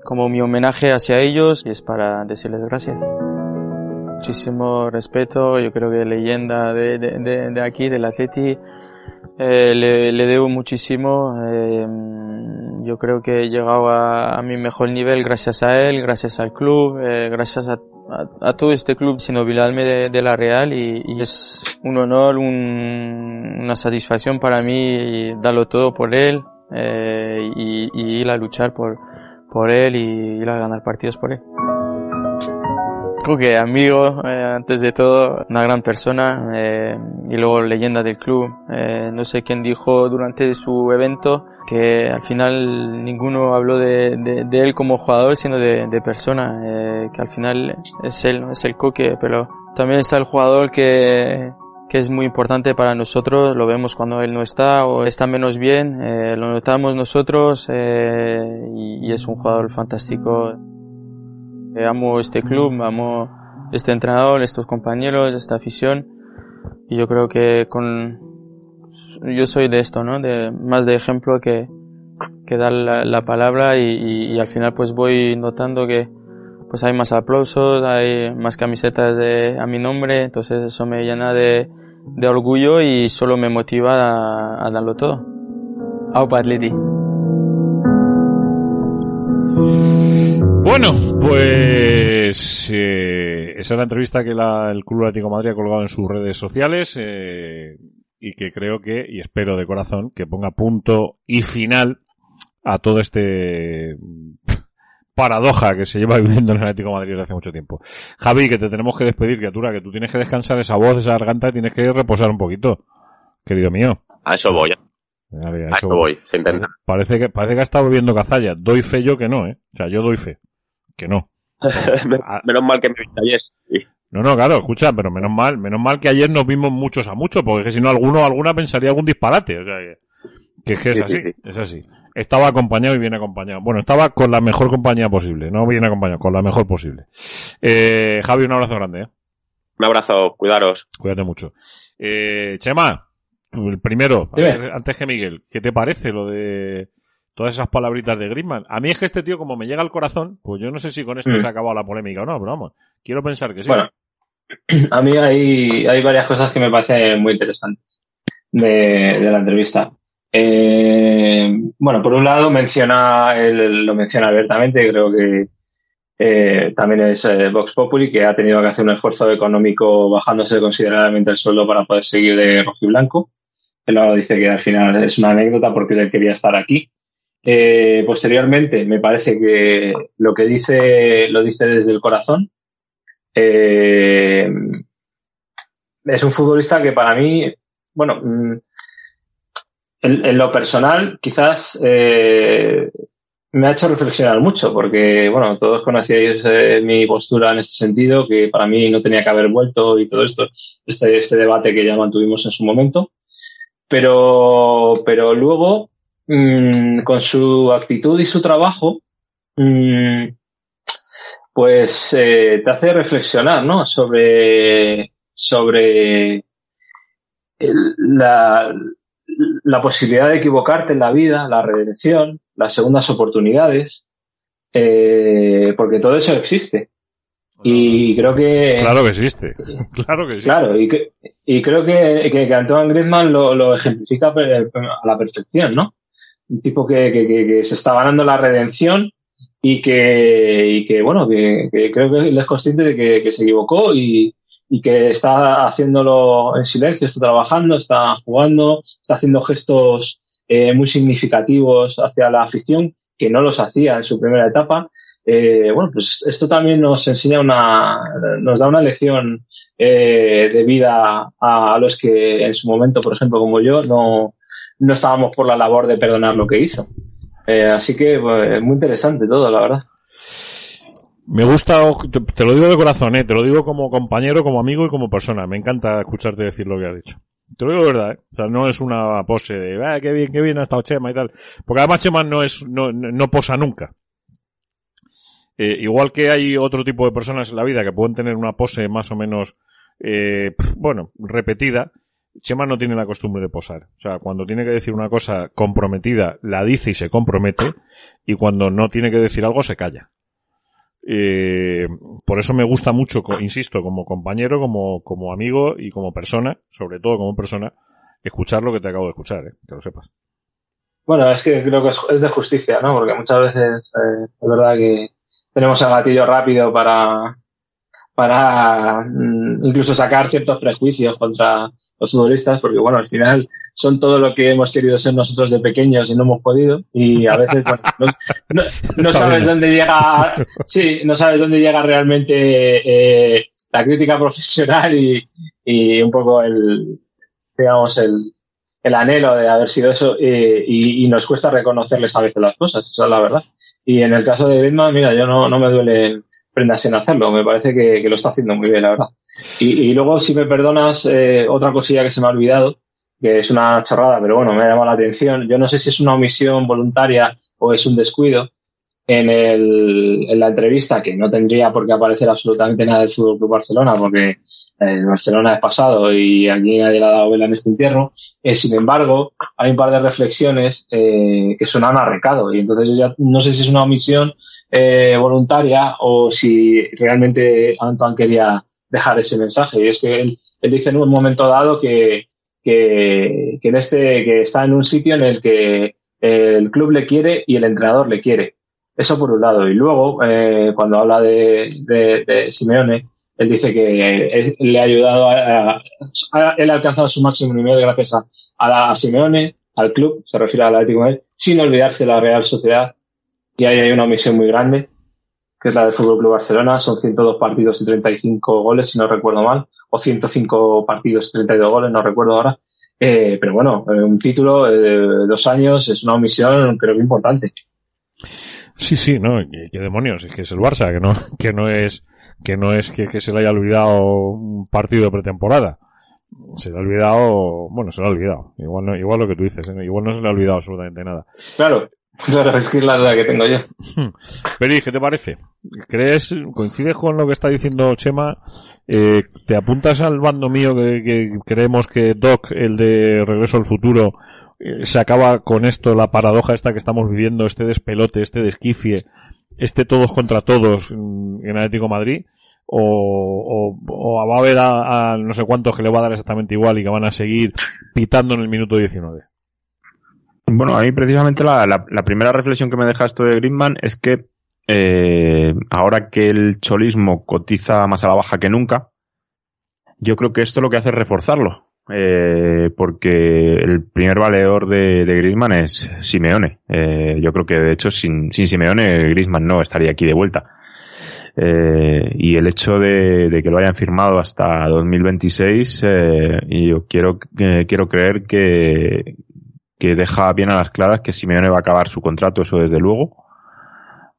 como mi homenaje hacia ellos y es para decirles gracias. Muchísimo respeto, yo creo que leyenda de, de, de, de aquí, del Atleti, eh, le, le debo muchísimo. eh, yo creo que he llegado a, a mi mejor nivel gracias a él, gracias al club, eh, gracias a, a, todo este club sin olvidarme de, de la Real y, es un honor, un, una satisfacción para mí darlo todo por él eh, y, y ir a luchar por, por él y ir a ganar partidos por él. Que amigo, eh, antes de todo, una gran persona eh, y luego leyenda del club. Eh, no sé quién dijo durante su evento que al final ninguno habló de, él como jugador, sino de, persona, que al final es él, ¿no? es el coque, pero también está el jugador que, es muy importante para nosotros, lo vemos cuando él no está o está menos bien, lo notamos nosotros y es un jugador fantástico. Eh, amo este club, amo este entrenador, estos compañeros, esta afición y yo creo que con yo soy de esto, ¿no? De más de ejemplo que, que dar la, la palabra y, y, y, al final pues voy notando que pues hay más aplausos, hay más camisetas de, a mi nombre, entonces eso me llena de, de orgullo y solo me motiva a, a darlo todo. Aupa Atleti. Bueno, pues eh, esa es la entrevista que la, el Club Atlético de Madrid ha colgado en sus redes sociales. Eh, y que creo que, y espero de corazón, que ponga punto y final a todo este paradoja que se lleva viviendo en el Atlético de Madrid desde hace mucho tiempo. Javi, que te tenemos que despedir, criatura, que tú tienes que descansar esa voz, esa garganta, y tienes que reposar un poquito, querido mío. A eso voy. A eso voy, se intenta. Parece que, parece que ha estado bebiendo cazalla. Doy fe yo que no, ¿eh? O sea, yo doy fe. Que no. [LAUGHS] Ah. Menos mal que me viste ayer. Sí. No, no, claro, escucha, pero menos mal, menos mal que ayer nos vimos muchos a muchos, porque si no alguno, alguna pensaría algún disparate, o sea, que, que es, que es Sí, así, sí, sí. es así. Estaba acompañado y bien acompañado. Bueno, estaba con la mejor compañía posible, no bien acompañado, con la mejor posible. Eh, Javi, un abrazo grande, eh. Un abrazo, cuidaros. Cuídate mucho. Eh, Chema, el primero, antes que Miguel, ¿qué te parece lo de todas esas palabritas de Griezmann? A mí es que este tío, como me llega al corazón, pues yo no sé si con esto Mm. se ha acabado la polémica o no, pero vamos, quiero pensar que sí. Bueno, [CLEARS THROAT] a mí hay, hay varias cosas que me parecen muy interesantes de, de la entrevista. Eh, bueno, por un lado menciona, él lo menciona abiertamente, creo que eh, también es eh, Vox Populi, que ha tenido que hacer un esfuerzo económico bajándose considerablemente el sueldo para poder seguir de rojo y blanco. Él luego dice que al final es una anécdota porque él quería estar aquí. Eh, posteriormente, me parece que lo que dice lo dice desde el corazón. Eh, es un futbolista que para mí, bueno, mm, en, lo personal, quizás eh, me ha hecho reflexionar mucho, porque, bueno, todos conocíais eh, mi postura en este sentido, que para mí no tenía que haber vuelto y todo esto, este, este debate que ya mantuvimos en su momento. Pero, pero luego, mm, con su actitud y su trabajo, mm, pues eh, te hace reflexionar, ¿no? Sobre, sobre el- la, la posibilidad de equivocarte en la vida, la redención, las segundas oportunidades, eh, porque todo eso existe. Y creo que... Claro que existe. [LAUGHS] Claro que existe. Claro, y, que- y creo que, que, que Antoine Griezmann lo, lo ejemplifica per- a la perfección, ¿no? Un tipo que, que, se está ganando la redención y que, y que bueno, que, creo que él es consciente de que, se equivocó y, y que está haciéndolo en silencio, está trabajando, está jugando, está haciendo gestos eh, muy significativos hacia la afición que no los hacía en su primera etapa. Eh, bueno, pues esto también nos enseña una, nos da una lección eh, de vida a los que en su momento, por ejemplo, como yo, no, no estábamos por la labor de perdonar lo que hizo. Eh, así que pues, muy interesante todo, la verdad. Me gusta, te, lo digo de corazón, eh, te lo digo como compañero, como amigo y como persona. Me encanta escucharte decir lo que has dicho. Te lo digo de verdad, eh. O sea, no es una pose de, ah, qué bien, qué bien ha estado Chema y tal. Porque además Chema no es, no, no posa nunca. Eh, igual que hay otro tipo de personas en la vida que pueden tener una pose más o menos, eh, bueno, repetida, Chema no tiene la costumbre de posar. O sea, cuando tiene que decir una cosa comprometida, la dice y se compromete, y cuando no tiene que decir algo, se calla. Eh, por eso me gusta mucho, insisto, como compañero, como, como amigo y como persona, sobre todo como persona, escuchar lo que te acabo de escuchar, eh, que lo sepas. Bueno, es que creo que es, es de justicia, ¿no? Porque muchas veces eh, es verdad que tenemos el gatillo rápido para, para mm, incluso sacar ciertos prejuicios contra los futbolistas, porque bueno, al final son todo lo que hemos querido ser nosotros de pequeños y no hemos podido, y a veces bueno, [LAUGHS] no, no- sabes dónde llega, sí, no sabes dónde llega realmente eh, la crítica [LAUGHS] profesional y, y un poco el, digamos, el, el anhelo de haber sido eso eh, y, y nos cuesta reconocerles a veces las cosas, esa es la verdad. Y en el caso de Griezmann, mira, yo no, no me duele prendas en hacerlo, me parece que, que lo está haciendo muy bien, la verdad. Y, luego, si me perdonas, eh, otra cosilla que se me ha olvidado, que es una chorrada, pero bueno, me ha llamado la atención. Yo no sé si es una omisión voluntaria o es un descuido en, el, en la entrevista, que no tendría por qué aparecer absolutamente nada del Fútbol Club Barcelona, porque el Barcelona es pasado y aquí nadie ha dado vela en este entierro. Eh, sin embargo, hay un par de reflexiones eh, que suenan a recado y entonces ya no sé si es una omisión eh, voluntaria o si realmente Antoine quería dejar ese mensaje. Y es que él, él dice en un momento dado que, que, en este, que está en un sitio en el que el club le quiere y el entrenador le quiere. Eso por un lado. Y luego, eh, cuando habla de, de, Simeone, Él dice que le ha ayudado a, él ha alcanzado su máximo nivel gracias a, a, Simeone, al club, se refiere al Atlético de sin olvidarse de la Real Sociedad. Y ahí hay una misión muy grande, que es la del Fútbol Club Barcelona. Son 102 partidos y 35 goles, si no recuerdo mal, o 105 partidos y 32 goles, no recuerdo ahora. Eh, pero bueno, eh, un título de dos años es una misión creo que importante. Sí, sí, no, qué demonios, es que es el Barça, que no, [LAUGHS] que no es, que no es que, que se le haya olvidado un partido de pretemporada. Se le ha olvidado, bueno, se le ha olvidado. Igual no, igual lo que tú dices, ¿eh? igual no se le ha olvidado absolutamente nada. Claro, claro, es que es la que tengo yo. [LAUGHS] Pero, ¿qué te parece? ¿Crees, coincides con lo que está diciendo Chema? Eh, ¿Te apuntas al bando mío que, creemos que Doc, el de Regreso al Futuro, eh, se acaba con esto, la paradoja esta que estamos viviendo, este despelote, este desquifie, este todos contra todos en Atlético Madrid, o, o, va a haber a, no sé cuántos que le va a dar exactamente igual y que van a seguir pitando en el minuto 19. Bueno, a mí precisamente la, la, primera reflexión que me deja esto de Griezmann es que eh, ahora que el cholismo cotiza más a la baja que nunca, yo creo que esto lo que hace es reforzarlo eh, porque el primer valedor de, de Griezmann es Simeone. Eh, yo creo que de hecho sin, Simeone Griezmann no estaría aquí de vuelta. Eh, y el hecho de, que lo hayan firmado hasta 2026, eh, y yo quiero, quiero creer que, que deja bien a las claras que Simeone va a acabar su contrato, eso desde luego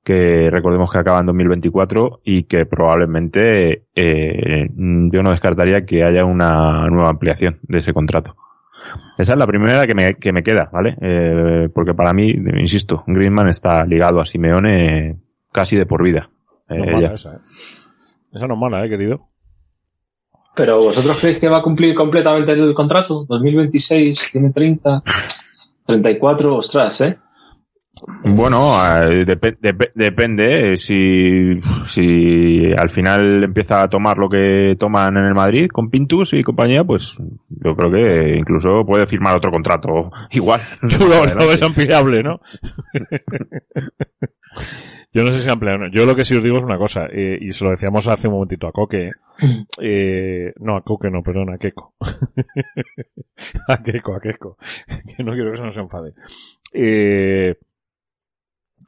que recordemos que acaba en 2024 y que probablemente eh, yo no descartaría que haya una nueva ampliación de ese contrato. Esa es la primera que me, que me queda, ¿vale? Eh, porque para mí, insisto, Griezmann está ligado a Simeone casi de por vida. Eh, esa, ¿eh? esa no es mala, ¿eh, querido? Pero vosotros creéis que va a cumplir completamente el contrato? 2026, tiene 30, 34, ostras, ¿eh? Bueno, eh, depende. Eh, si, si al final empieza a tomar lo que toman en el Madrid con Pintus y compañía, pues yo creo que incluso puede firmar otro contrato igual. Tú [LAUGHS] lo, ves ampliable, ¿no? [LAUGHS] yo no sé si ampliable. Yo lo que sí os digo es una cosa, eh, y se lo decíamos hace un momentito a Coque. [CLEARS THROAT] no, a Coque no, perdón, [LAUGHS] a Keiko. a Keiko, a [LAUGHS] Keiko. que no quiero que se nos enfade. Eh,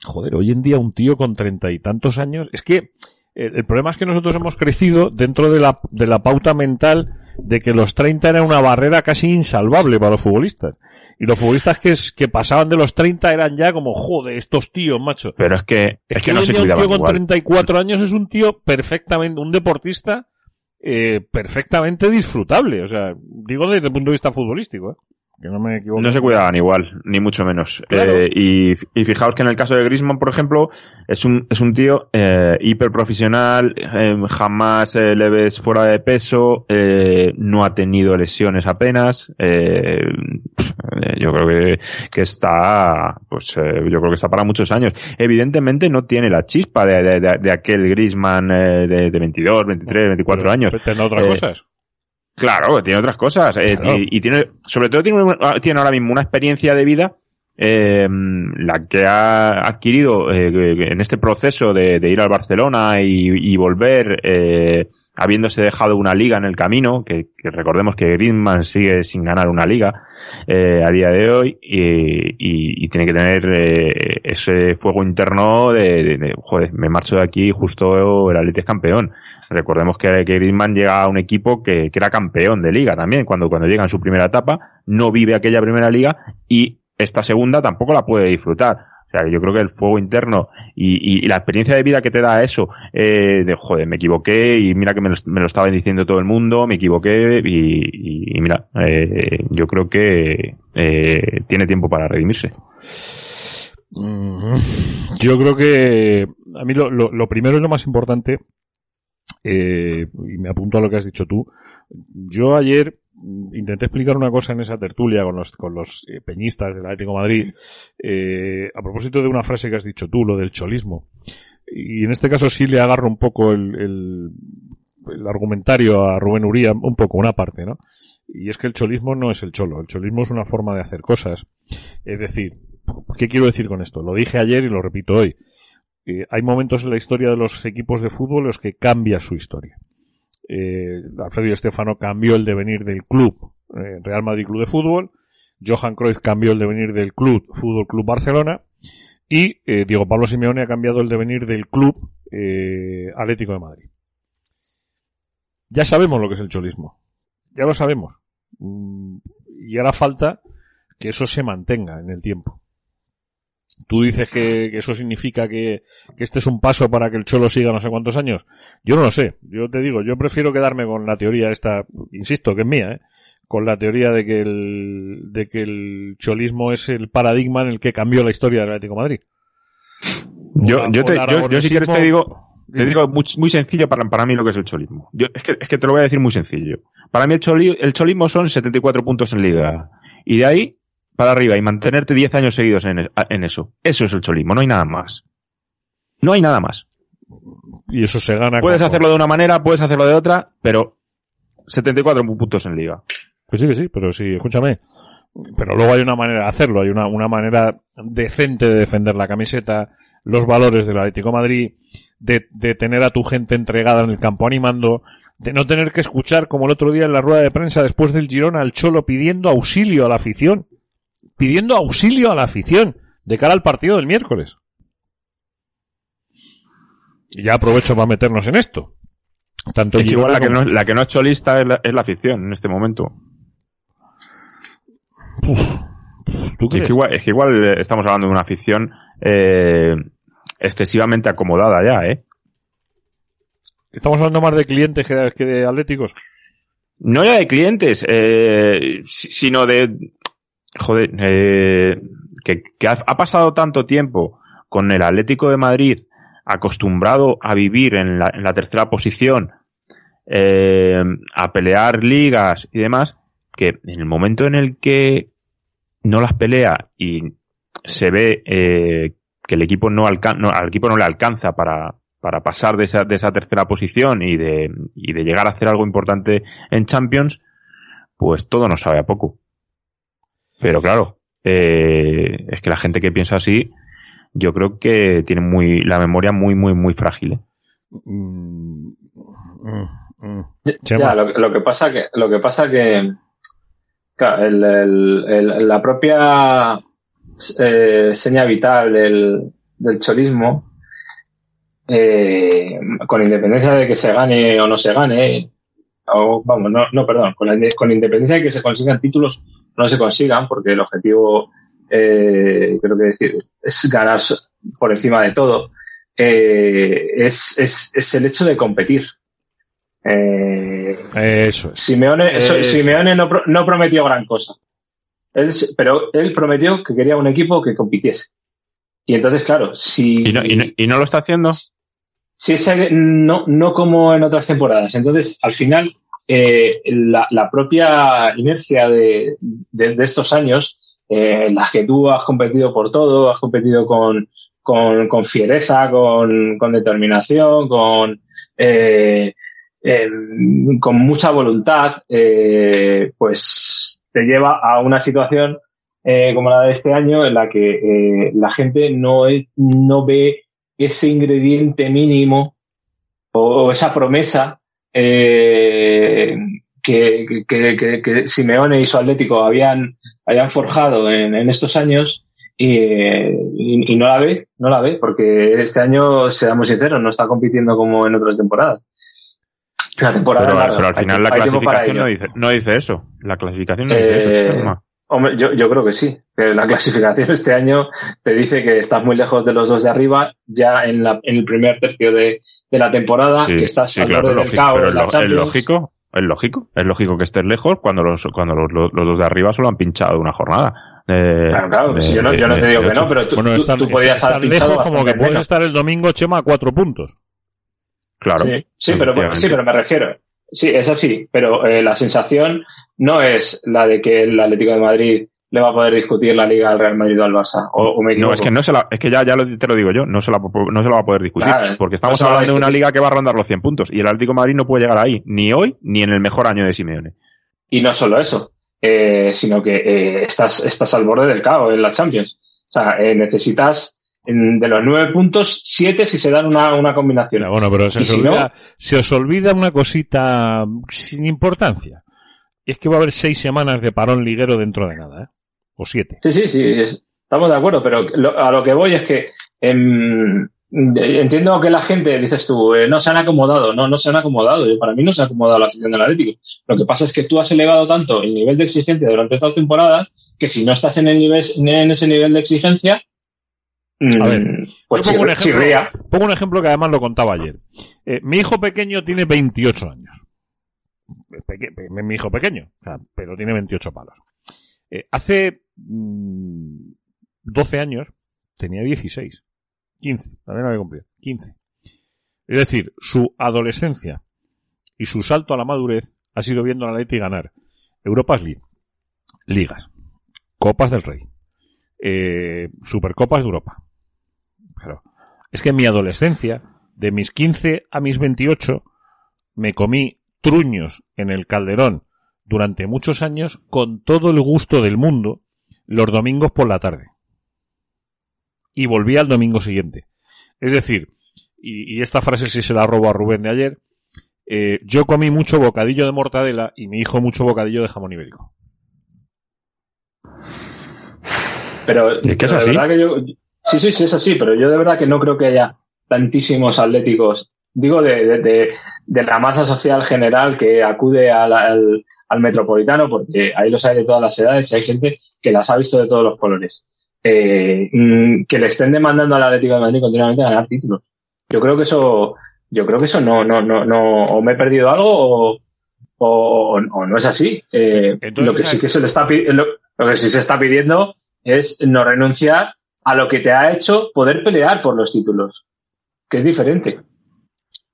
joder, hoy en día un tío con treinta y tantos años, es que el, problema es que nosotros hemos crecido dentro de la, de la pauta mental de que los 30 era una barrera casi insalvable para los futbolistas. Y los futbolistas que, que pasaban de los 30 eran ya como, joder, estos tíos, macho. Pero es que, es, que, no se un tío con 34 años es un tío perfectamente, un deportista, eh, perfectamente disfrutable. O sea, digo desde el punto de vista futbolístico, ¿eh? No se cuidaban igual, ni mucho menos. Eh, y, y, fijaos que en el caso de Griezmann, por ejemplo, es un, es un tío eh, hiper profesional, eh, jamás eh, le ves fuera de peso, no ha tenido lesiones apenas. yo creo que, que está, pues yo creo que está para muchos años. Evidentemente no tiene la chispa de, de, de, aquel Griezmann de, de 22, 23, 24 años. otras cosas. Claro, tiene otras cosas. Eh, y, tiene, sobre todo tiene, tiene ahora mismo una experiencia de vida, eh, la que ha adquirido eh, en este proceso de, ir al Barcelona y, y volver, eh, habiéndose dejado una liga en el camino, que, recordemos que Griezmann sigue sin ganar una liga eh, a día de hoy y, y, tiene que tener eh, ese fuego interno de, joder, me marcho de aquí justo el Atlético es campeón. Recordemos que, que Griezmann llega a un equipo que, que era campeón de liga también, cuando, cuando llega en su primera etapa, no vive aquella primera liga y esta segunda tampoco la puede disfrutar yo creo que el fuego interno y, la experiencia de vida que te da eso, eh, de joder, me equivoqué y mira que me lo, me estaba diciendo todo el mundo, me equivoqué y, mira, eh, yo creo que eh, tiene tiempo para redimirse. Mm, yo creo que a mí lo, lo, primero es lo más importante, y me apunto a lo que has dicho tú. Yo ayer intenté explicar una cosa en esa tertulia con los, con los eh, peñistas del Atlético Madrid, eh, a propósito de una frase que has dicho tú, lo del cholismo. Y en este caso sí le agarro un poco el, el, el argumentario a Rubén Uría, un poco, una parte, ¿no? Y es que el cholismo no es el cholo, el cholismo es una forma de hacer cosas. Es decir, ¿qué quiero decir con esto? Lo dije ayer y lo repito hoy. Eh, hay momentos en la historia de los equipos de fútbol en los que cambia su historia. eh, Alfredo Estefano cambió el devenir del club eh, Real Madrid Club de Fútbol, Johan Cruyff cambió el devenir del club Fútbol Club Barcelona y eh, Diego Pablo Simeone ha cambiado el devenir del club Atlético de Madrid. Ya sabemos lo que es el cholismo, ya lo sabemos. Mm, y ahora falta que eso se mantenga en el tiempo. Tú dices que, que eso significa que, que, este es un paso para que el Cholo siga no sé cuántos años. Yo no lo sé. Yo te digo, yo prefiero quedarme con la teoría esta, insisto, que es mía, ¿eh? con la teoría de que el, de que el cholismo es el paradigma en el que cambió la historia del Atlético de Madrid. Yo, yo, te, yo, yo, si quieres te digo, te digo muy, muy sencillo para, para, mí lo que es el cholismo. Yo, es, que, es que te lo voy a decir muy sencillo. Para mí el, choli, el cholismo son 74 puntos en liga. Y de ahí para arriba y mantenerte 10 años seguidos en, en eso. Eso es el cholismo, no hay nada más. No hay nada más. Y eso se gana. Puedes hacerlo de una manera, puedes hacerlo de otra, pero 74 puntos en liga. Pues sí, que sí, pero sí, escúchame. Pero luego hay una manera de hacerlo, hay una, una manera decente de defender la camiseta, los valores del Atlético de Madrid, de, de tener a tu gente entregada en el campo animando, de no tener que escuchar como el otro día en la rueda de prensa después del Girona al Cholo pidiendo auxilio a la afición. Pidiendo auxilio a la afición de cara al partido del miércoles. Y ya aprovecho para meternos en esto. Tanto es que igual la que, no, la que no es la, es la afición en este momento. Uf, ¿tú es, que igual, es que igual estamos hablando de una afición eh, excesivamente acomodada ya, ¿eh? Estamos hablando más de clientes que, que de atléticos. No ya de clientes, eh, sino de... Joder, eh, que, ha, pasado tanto tiempo con el Atlético de Madrid acostumbrado a vivir en la, en la tercera posición, eh, a pelear ligas y demás, que en el momento en el que no las pelea y se ve eh, que el equipo no, alcan no, al equipo no le alcanza para, para pasar de esa, de esa tercera posición y de, y de llegar a hacer algo importante en Champions, pues todo nos sabe a poco. Pero claro, eh, es que la gente que piensa así, yo creo que tiene muy la memoria muy, muy, muy frágil. ¿eh? Mm, mm, mm. Ya, lo, lo, que pasa que, lo que pasa que, claro, el, el, el, la propia eh, seña vital del, del cholismo, eh, con independencia de que se gane o no se gane, o vamos, no, no perdón, con, la, con independencia de que se consigan títulos no se consigan, porque el objetivo, eh, creo que decir, es ganar por encima de todo, eh, es, es, es el hecho de competir. Eh, eso es. Simeone, eso, Simeone no, no, prometió gran cosa. Él, pero él prometió que quería un equipo que compitiese. Y entonces, claro, si. ¿Y no, y no, y no lo está haciendo? Si ese, no, no como en otras temporadas. Entonces, al final, eh, la, propia inercia de, estos años, eh, en las que tú has competido por todo, has competido con, con, con fiereza, con, determinación, con, eh, eh, con mucha voluntad, eh, pues te lleva a una situación eh, como la de este año en la que eh, la gente no, no ve ese ingrediente mínimo o esa promesa eh, que, que, que, que, Simeone y su Atlético habían, habían forjado en, en estos años y, y, y, no la ve, no la ve, porque este año, seamos sinceros, no está compitiendo como en otras temporadas. La temporada pero, larga, pero al final hay, la clasificación no dice, no dice eso. La clasificación no eh, dice eso. Hombre, yo, yo creo que sí. Que la [LAUGHS] clasificación este año te dice que estás muy lejos de los dos de arriba, ya en, la, en el primer tercio de, de la temporada, sí, que estás sí, al claro, borde del caos pero en la es Champions. lógico, es lógico, es lógico que estés lejos cuando los, cuando los, los, los dos de arriba solo han pinchado una jornada. Eh, claro, claro, de, si yo, no, yo no te digo de que no, pero tú, bueno, tú, están, tú podías pinchado lejos como que puedes menos. estar el domingo, Chema, a cuatro puntos. Claro. Sí, sí, pero, sí, pero me refiero. Sí, es así, pero eh, la sensación no es la de que el Atlético de Madrid le va a poder discutir la liga al Real Madrid o al Barça. O, o me No, es que no se la, es que ya, te lo digo yo, no se la, no se la va a poder discutir. Claro, porque estamos no hablando de una liga que va a rondar los 100 puntos. Y el Atlético de Madrid no puede llegar ahí, ni hoy, ni en el mejor año de Simeone. Y no solo eso, eh, sino que eh, estás, estás al borde del caos en la Champions. O sea, eh, necesitas en- de los nueve puntos, siete si se dan una, una combinación. Pero bueno, pero se os, si olvida, se os olvida una cosita sin importancia. Y es que va a haber seis semanas de parón liguero dentro de nada, ¿eh? O siete. Sí, sí, sí, es- estamos de acuerdo, pero lo- a lo que voy es que em, entiendo que la gente, dices tú, eh, no se han acomodado, no, no se han acomodado. Yo, para mí no se ha acomodado la afición del Atlético. Lo que pasa es que tú has elevado tanto el nivel de exigencia durante estas temporadas que si no estás en, el nivel, en ese nivel de exigencia, mm, A ver, pues pongo un, ejemplo, pongo un ejemplo que además lo contaba ayer. Eh, mi hijo pequeño tiene 28 años. Peque- mi hijo pequeño, o sea, pero tiene 28 palos. Eh, hace mm, 12 años tenía 16. 15, también había cumplido. 15. Es decir, su adolescencia y su salto a la madurez ha sido viendo a la Leti ganar Europas League, ligas, Copas del Rey, eh, Supercopas de Europa. Claro. Es que en mi adolescencia, de mis 15 a mis 28, me comí truños en el calderón durante muchos años con todo el gusto del mundo los domingos por la tarde. Y volví al domingo siguiente. Es decir, y, y esta frase sí se la robo a Rubén de ayer, eh, yo comí mucho bocadillo de mortadela y mi hijo mucho bocadillo de jamón ibérico. Pero, Es que es pero de así. verdad que yo, sí, sí, sí, es así, pero yo de verdad que no creo que haya tantísimos atléticos, digo de, de, de- de la masa social general que acude al, al, al metropolitano, porque ahí los hay de todas las edades y hay gente que las ha visto de todos los colores. Eh, mm, que le estén demandando al Atlético de Madrid continuamente ganar títulos. Yo creo que eso, yo creo que eso no, no, no, no, o me he perdido algo o, o, o no es así. Eh, Entonces, lo que sí que se le está lo que sí se está pidiendo es no renunciar a lo que te ha hecho poder pelear por los títulos, que es diferente.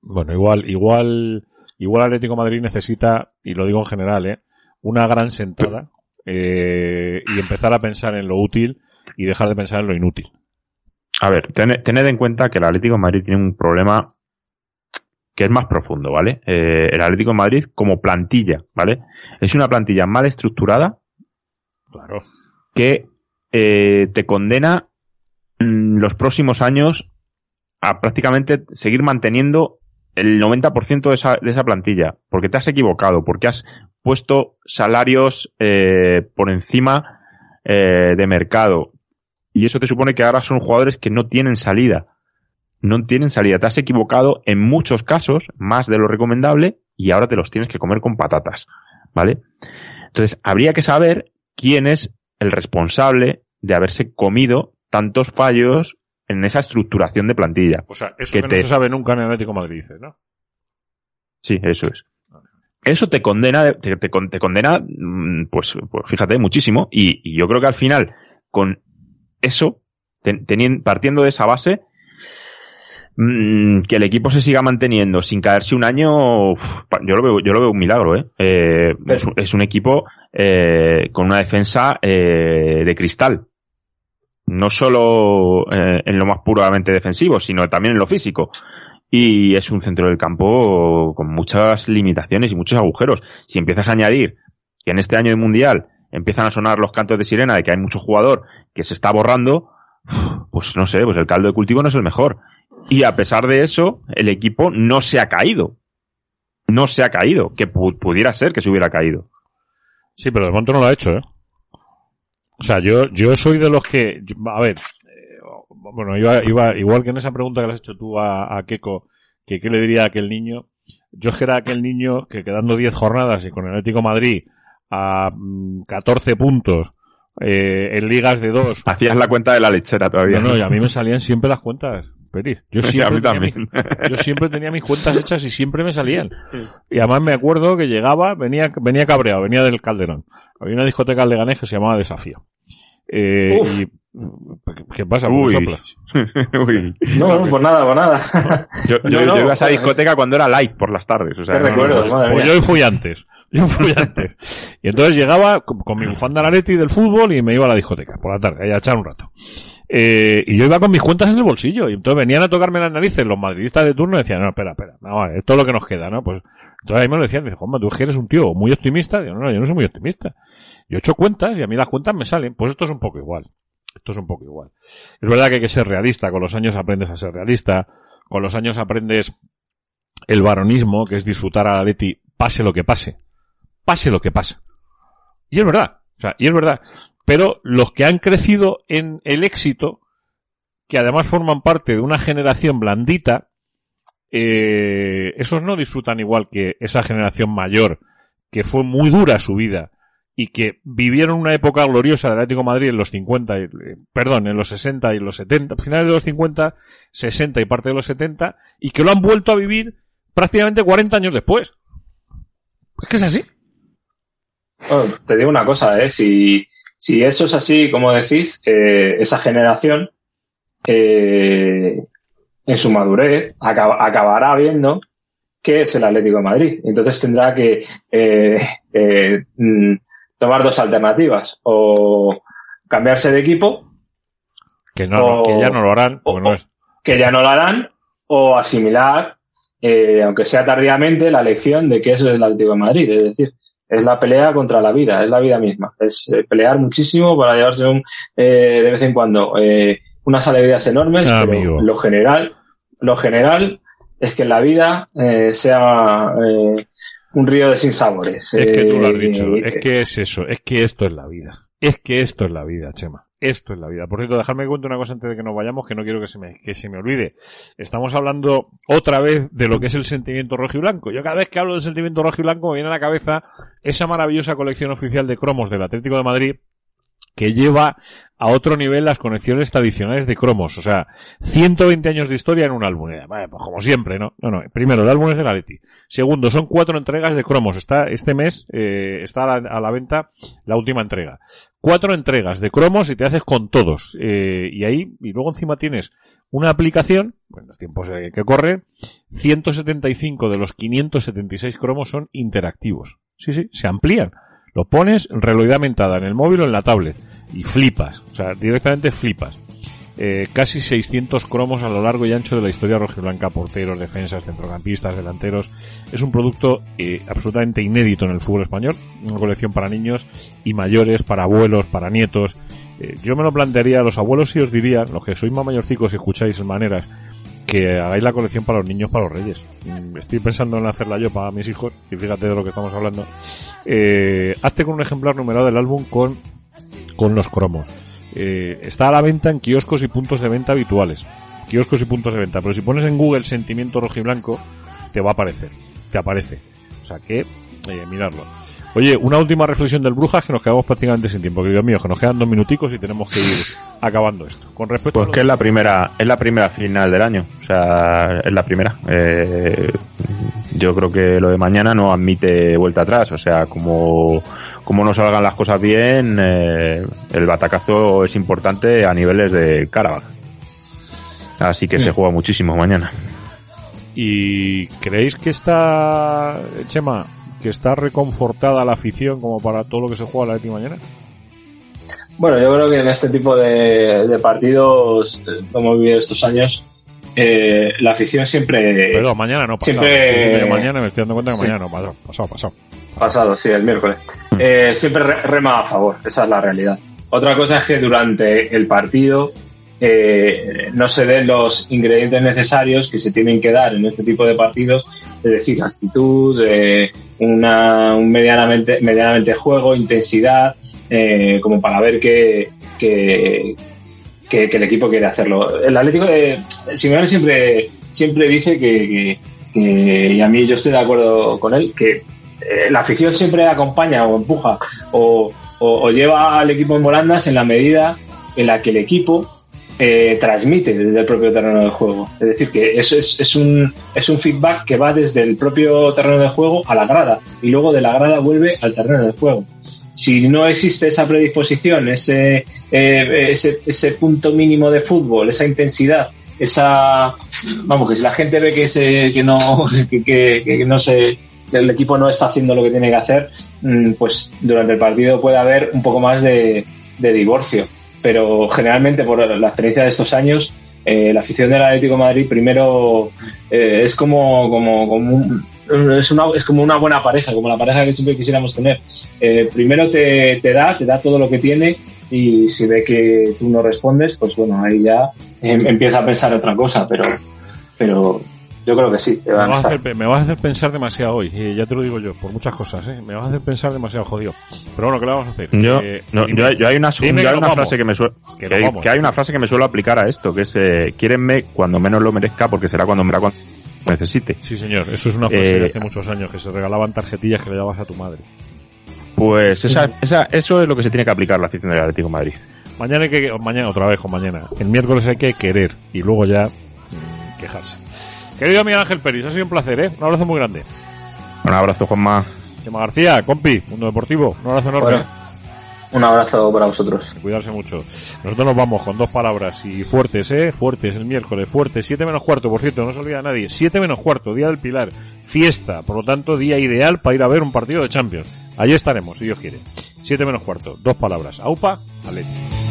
Bueno, igual, igual, igual Atlético de Madrid necesita, y lo digo en general, ¿eh? una gran sentada eh, y empezar a pensar en lo útil y dejar de pensar en lo inútil. A ver, ten- tened en cuenta que el Atlético de Madrid tiene un problema que es más profundo, ¿vale? Eh, el Atlético de Madrid como plantilla, ¿vale? Es una plantilla mal estructurada Claro. que eh, te condena mm, los próximos años a prácticamente seguir manteniendo el 90% de esa, de esa plantilla, porque te has equivocado, porque has puesto salarios eh, por encima eh, de mercado. Y eso te supone que ahora son jugadores que no tienen salida. No tienen salida. Te has equivocado en muchos casos, más de lo recomendable, y ahora te los tienes que comer con patatas. ¿Vale? Entonces, habría que saber quién es el responsable de haberse comido tantos fallos en esa estructuración de plantilla. O sea, eso Que que, te- no se sabe nunca en el Atlético de Madrid, dices, ¿no? Sí, eso es. Eso te condena, te, te con- te condena, mm, pues, pues fíjate, muchísimo. Y, y yo creo que al final, con eso, ten- tenien- partiendo de esa base, mm, que el equipo se siga manteniendo sin caerse un año, yo lo veo, yo lo veo un milagro, ¿eh? Eh, es, un- es un equipo eh, con una defensa eh, de cristal. No solo eh, en lo más puramente defensivo, sino también en lo físico y es un centro del campo con muchas limitaciones y muchos agujeros. Si empiezas a añadir que en este año de mundial empiezan a sonar los cantos de sirena de que hay mucho jugador que se está borrando, pues no sé, pues el caldo de cultivo no es el mejor. Y a pesar de eso, el equipo no se ha caído. No se ha caído, que pu- pudiera ser que se hubiera caído. Sí, pero de momento no lo ha hecho, ¿eh? O sea, yo, yo soy de los que, yo- a ver, eh, bueno, iba, iba, igual que en esa pregunta que le has hecho tú a, a Keiko, que qué le diría a aquel niño, yo es que era aquel niño que quedando 10 jornadas y con el Atlético de Madrid a mm, 14 puntos, eh, en ligas de dos, Hacías la cuenta de la lechera todavía. no, no, y a mí me salían siempre las cuentas, Peri. [LAUGHS] Yo a siempre, mí tenía también. mis- yo siempre tenía mis cuentas hechas y siempre me salían. Y además me acuerdo que llegaba, venía, venía cabreado, venía del Calderón. Había una discoteca en Leganés que se llamaba Desafío. Eh, y, ¿Qué pasa? ¿Por qué Uy. [LAUGHS] Uy. No, no, pues nada, pues nada. [LAUGHS] Yo, yo- No, no, yo iba a esa joder. discoteca cuando era light por las tardes. O sea, madre Pues mía. yo fui antes. Yo fui antes. Y entonces llegaba con, con mi bufanda de la Leti del fútbol y me iba a la discoteca por la tarde, a echar un rato. Eh, y yo iba con mis cuentas en el bolsillo. Y entonces venían a tocarme las narices los madridistas de turno y decían, no, espera, espera, ver, esto es lo que nos queda, ¿no? Pues, entonces ahí me lo decían, dice, Juanma, tú eres un tío muy optimista. Digo, no, no, yo no soy muy optimista. Yo he hecho cuentas y a mí las cuentas me salen. Pues esto es un poco igual. Esto es un poco igual. Es verdad que hay que ser realista, con los años aprendes a ser realista, con los años aprendes el varonismo, que es disfrutar a la Leti, pase lo que pase. Pase lo que pase. Y es verdad, o sea, y es verdad. Pero los que han crecido en el éxito, que además forman parte de una generación blandita, eh, esos no disfrutan igual que esa generación mayor, que fue muy dura su vida y que vivieron una época gloriosa del Atlético Madrid en los 50, y, eh, perdón, en los 60 y los 70, finales de los 50, 60 y parte de los 70, y que lo han vuelto a vivir prácticamente 40 años después. Es que es así. Te digo una cosa, ¿eh? Si, si eso es así, como decís, eh, esa generación, eh, en su madurez, acab- acabará viendo qué es el Atlético de Madrid. Entonces tendrá que eh, mm, tomar dos alternativas. O cambiarse de equipo, Que no, no, O- que ya no lo harán, o- no es. que ya no lo harán, o asimilar, aunque sea tardíamente, la lección de que eso es el Atlético de Madrid. Es decir, es la pelea contra la vida, es la vida misma. Es eh, pelear muchísimo para llevarse un, eh, de vez en cuando eh, unas alegrías enormes, Ah, pero amigo. lo general, lo general es que la vida eh, sea eh, un río de sinsabores. Es que tú lo has dicho, es que es eso, es que esto es la vida. Es que esto es la vida, Chema. Esto es la vida. Por cierto, dejadme que cuente una cosa antes de que nos vayamos, que no quiero que se me, que se me olvide. Estamos hablando otra vez de lo que es el sentimiento rojo y blanco. Yo cada vez que hablo del sentimiento rojo y blanco me viene a la cabeza esa maravillosa colección oficial de cromos del Atlético de Madrid que lleva a otro nivel las conexiones tradicionales de cromos. O sea, 120 años de historia en un álbum. Eh, pues como siempre, ¿no? No, no. Primero, el álbum es de la Leti. Segundo, son cuatro entregas de cromos. Está, este mes, eh, está a la, a la venta la última entrega. Cuatro entregas de cromos y te haces con todos. Eh, y ahí, y luego encima tienes una aplicación, en los tiempos eh, que corren, 175 de los 576 cromos son interactivos. Sí, sí, se amplían. Lo pones en realidad en el móvil o en la tablet y flipas, o sea, directamente flipas. Eh, casi 600 cromos a lo largo y ancho de la historia rojiblanca, porteros, defensas, centrocampistas, delanteros. Es un producto eh, absolutamente inédito en el fútbol español, una colección para niños y mayores, para abuelos, para nietos. Eh, yo me lo plantearía a los abuelos y os diría, los que sois más mayorcicos y escucháis maneras, que hagáis la colección para los niños, para los reyes. Mm, Estoy pensando en hacerla yo para mis hijos, y fíjate de lo que estamos hablando. Eh, hazte con un ejemplar numerado del álbum con, con los cromos. Eh, está a la venta en kioscos y puntos de venta habituales. Kioscos y puntos de venta. Pero si pones en Google sentimiento rojiblanco, te va a aparecer. Te aparece. O sea que, eh, mirarlo. Oye, una última reflexión del Brujas que nos quedamos prácticamente sin tiempo, querido mío, que nos quedan dos minuticos y tenemos que ir acabando esto. Con respecto Pues que es la primera, es la primera final del año. O sea, es la primera. Eh, yo creo que lo de mañana no admite vuelta atrás. O sea, como, como no salgan las cosas bien, eh, el batacazo es importante a niveles de Carabao. Así que se juega muchísimo mañana. ¿Y creéis que está, Chema, que está reconfortada la afición como para todo lo que se juega la Leti mañana? Bueno, yo creo que en este tipo de, de partidos, como hemos vivido estos años, eh, la afición siempre... Perdón, mañana no, pasado. siempre- mañana me estoy dando cuenta que Sí. mañana no, pasado, pasado, pasado. Pasado, sí, el miércoles. Eh, siempre re- rema a favor, esa es la realidad. Otra cosa es que durante el partido eh, no se den los ingredientes necesarios que se tienen que dar en este tipo de partidos, es decir, actitud, eh, una, un medianamente, medianamente juego, intensidad, eh, como para ver que, que, el equipo quiere hacerlo. El Atlético de Simeone siempre, siempre dice que- y a mí yo estoy de acuerdo con él, que eh, la afición siempre acompaña o empuja o, o- o lleva al equipo en volandas en la medida en la que el equipo eh, transmite desde el propio terreno de juego. Es decir, que eso es, es, un, es un feedback que va desde el propio terreno de juego a la grada y luego de la grada vuelve al terreno de juego. Si no existe esa predisposición, ese, eh, ese, punto mínimo de fútbol, esa intensidad, esa vamos que si la gente ve que se que no [LAUGHS] que, que- no se el equipo no está haciendo lo que tiene que hacer mm, pues durante el partido puede haber un poco más de divorcio pero generalmente por la experiencia de estos años eh, la afición del Atlético Madrid primero eh, es como como, como es, una, es como una buena pareja como la pareja que siempre quisiéramos tener. Eh, primero te, te da te da todo lo que tiene y si ve que tú no respondes, pues bueno, ahí ya em- empieza a pensar otra cosa, pero, pero yo creo que sí, que Me van vas, a hacer, me vas a hacer pensar demasiado hoy, y ya te lo digo yo, por muchas cosas, ¿eh? Me vas a hacer pensar demasiado jodido. Pero bueno, ¿qué le vamos a hacer? Yo, Eh, no, dime. yo, yo hay una, yo hay frase que me suelo, Que que, nos vamos. que hay una frase que me suelo aplicar a esto, que es, eh, quierenme cuando menos lo merezca porque será cuando me cuando necesite. Sí, señor, eso es una frase Eh, de hace muchos años, que se regalaban tarjetillas que le dabas a tu madre. Pues esa, esa, eso es lo que se tiene que aplicar la afición del Atlético de Madrid. Mañana hay que, mañana otra vez con mañana. El miércoles hay que querer y luego ya mm, quejarse. Querido Miguel Ángel Peris, ha sido un placer, ¿eh? Un abrazo muy grande. Un abrazo, Juanma. Chema García, compi, Mundo Deportivo, un abrazo enorme. Bueno, un abrazo para vosotros. Cuidarse mucho. Nosotros nos vamos con dos palabras y fuertes, ¿eh? Fuertes, el miércoles, fuertes. Siete menos cuarto, por cierto, no se olvida nadie. Siete menos cuarto, Día del Pilar. Fiesta, por lo tanto, día ideal para ir a ver un partido de Champions. Allí estaremos, si Dios quiere. Siete menos cuarto, dos palabras. Aupa, Atleti.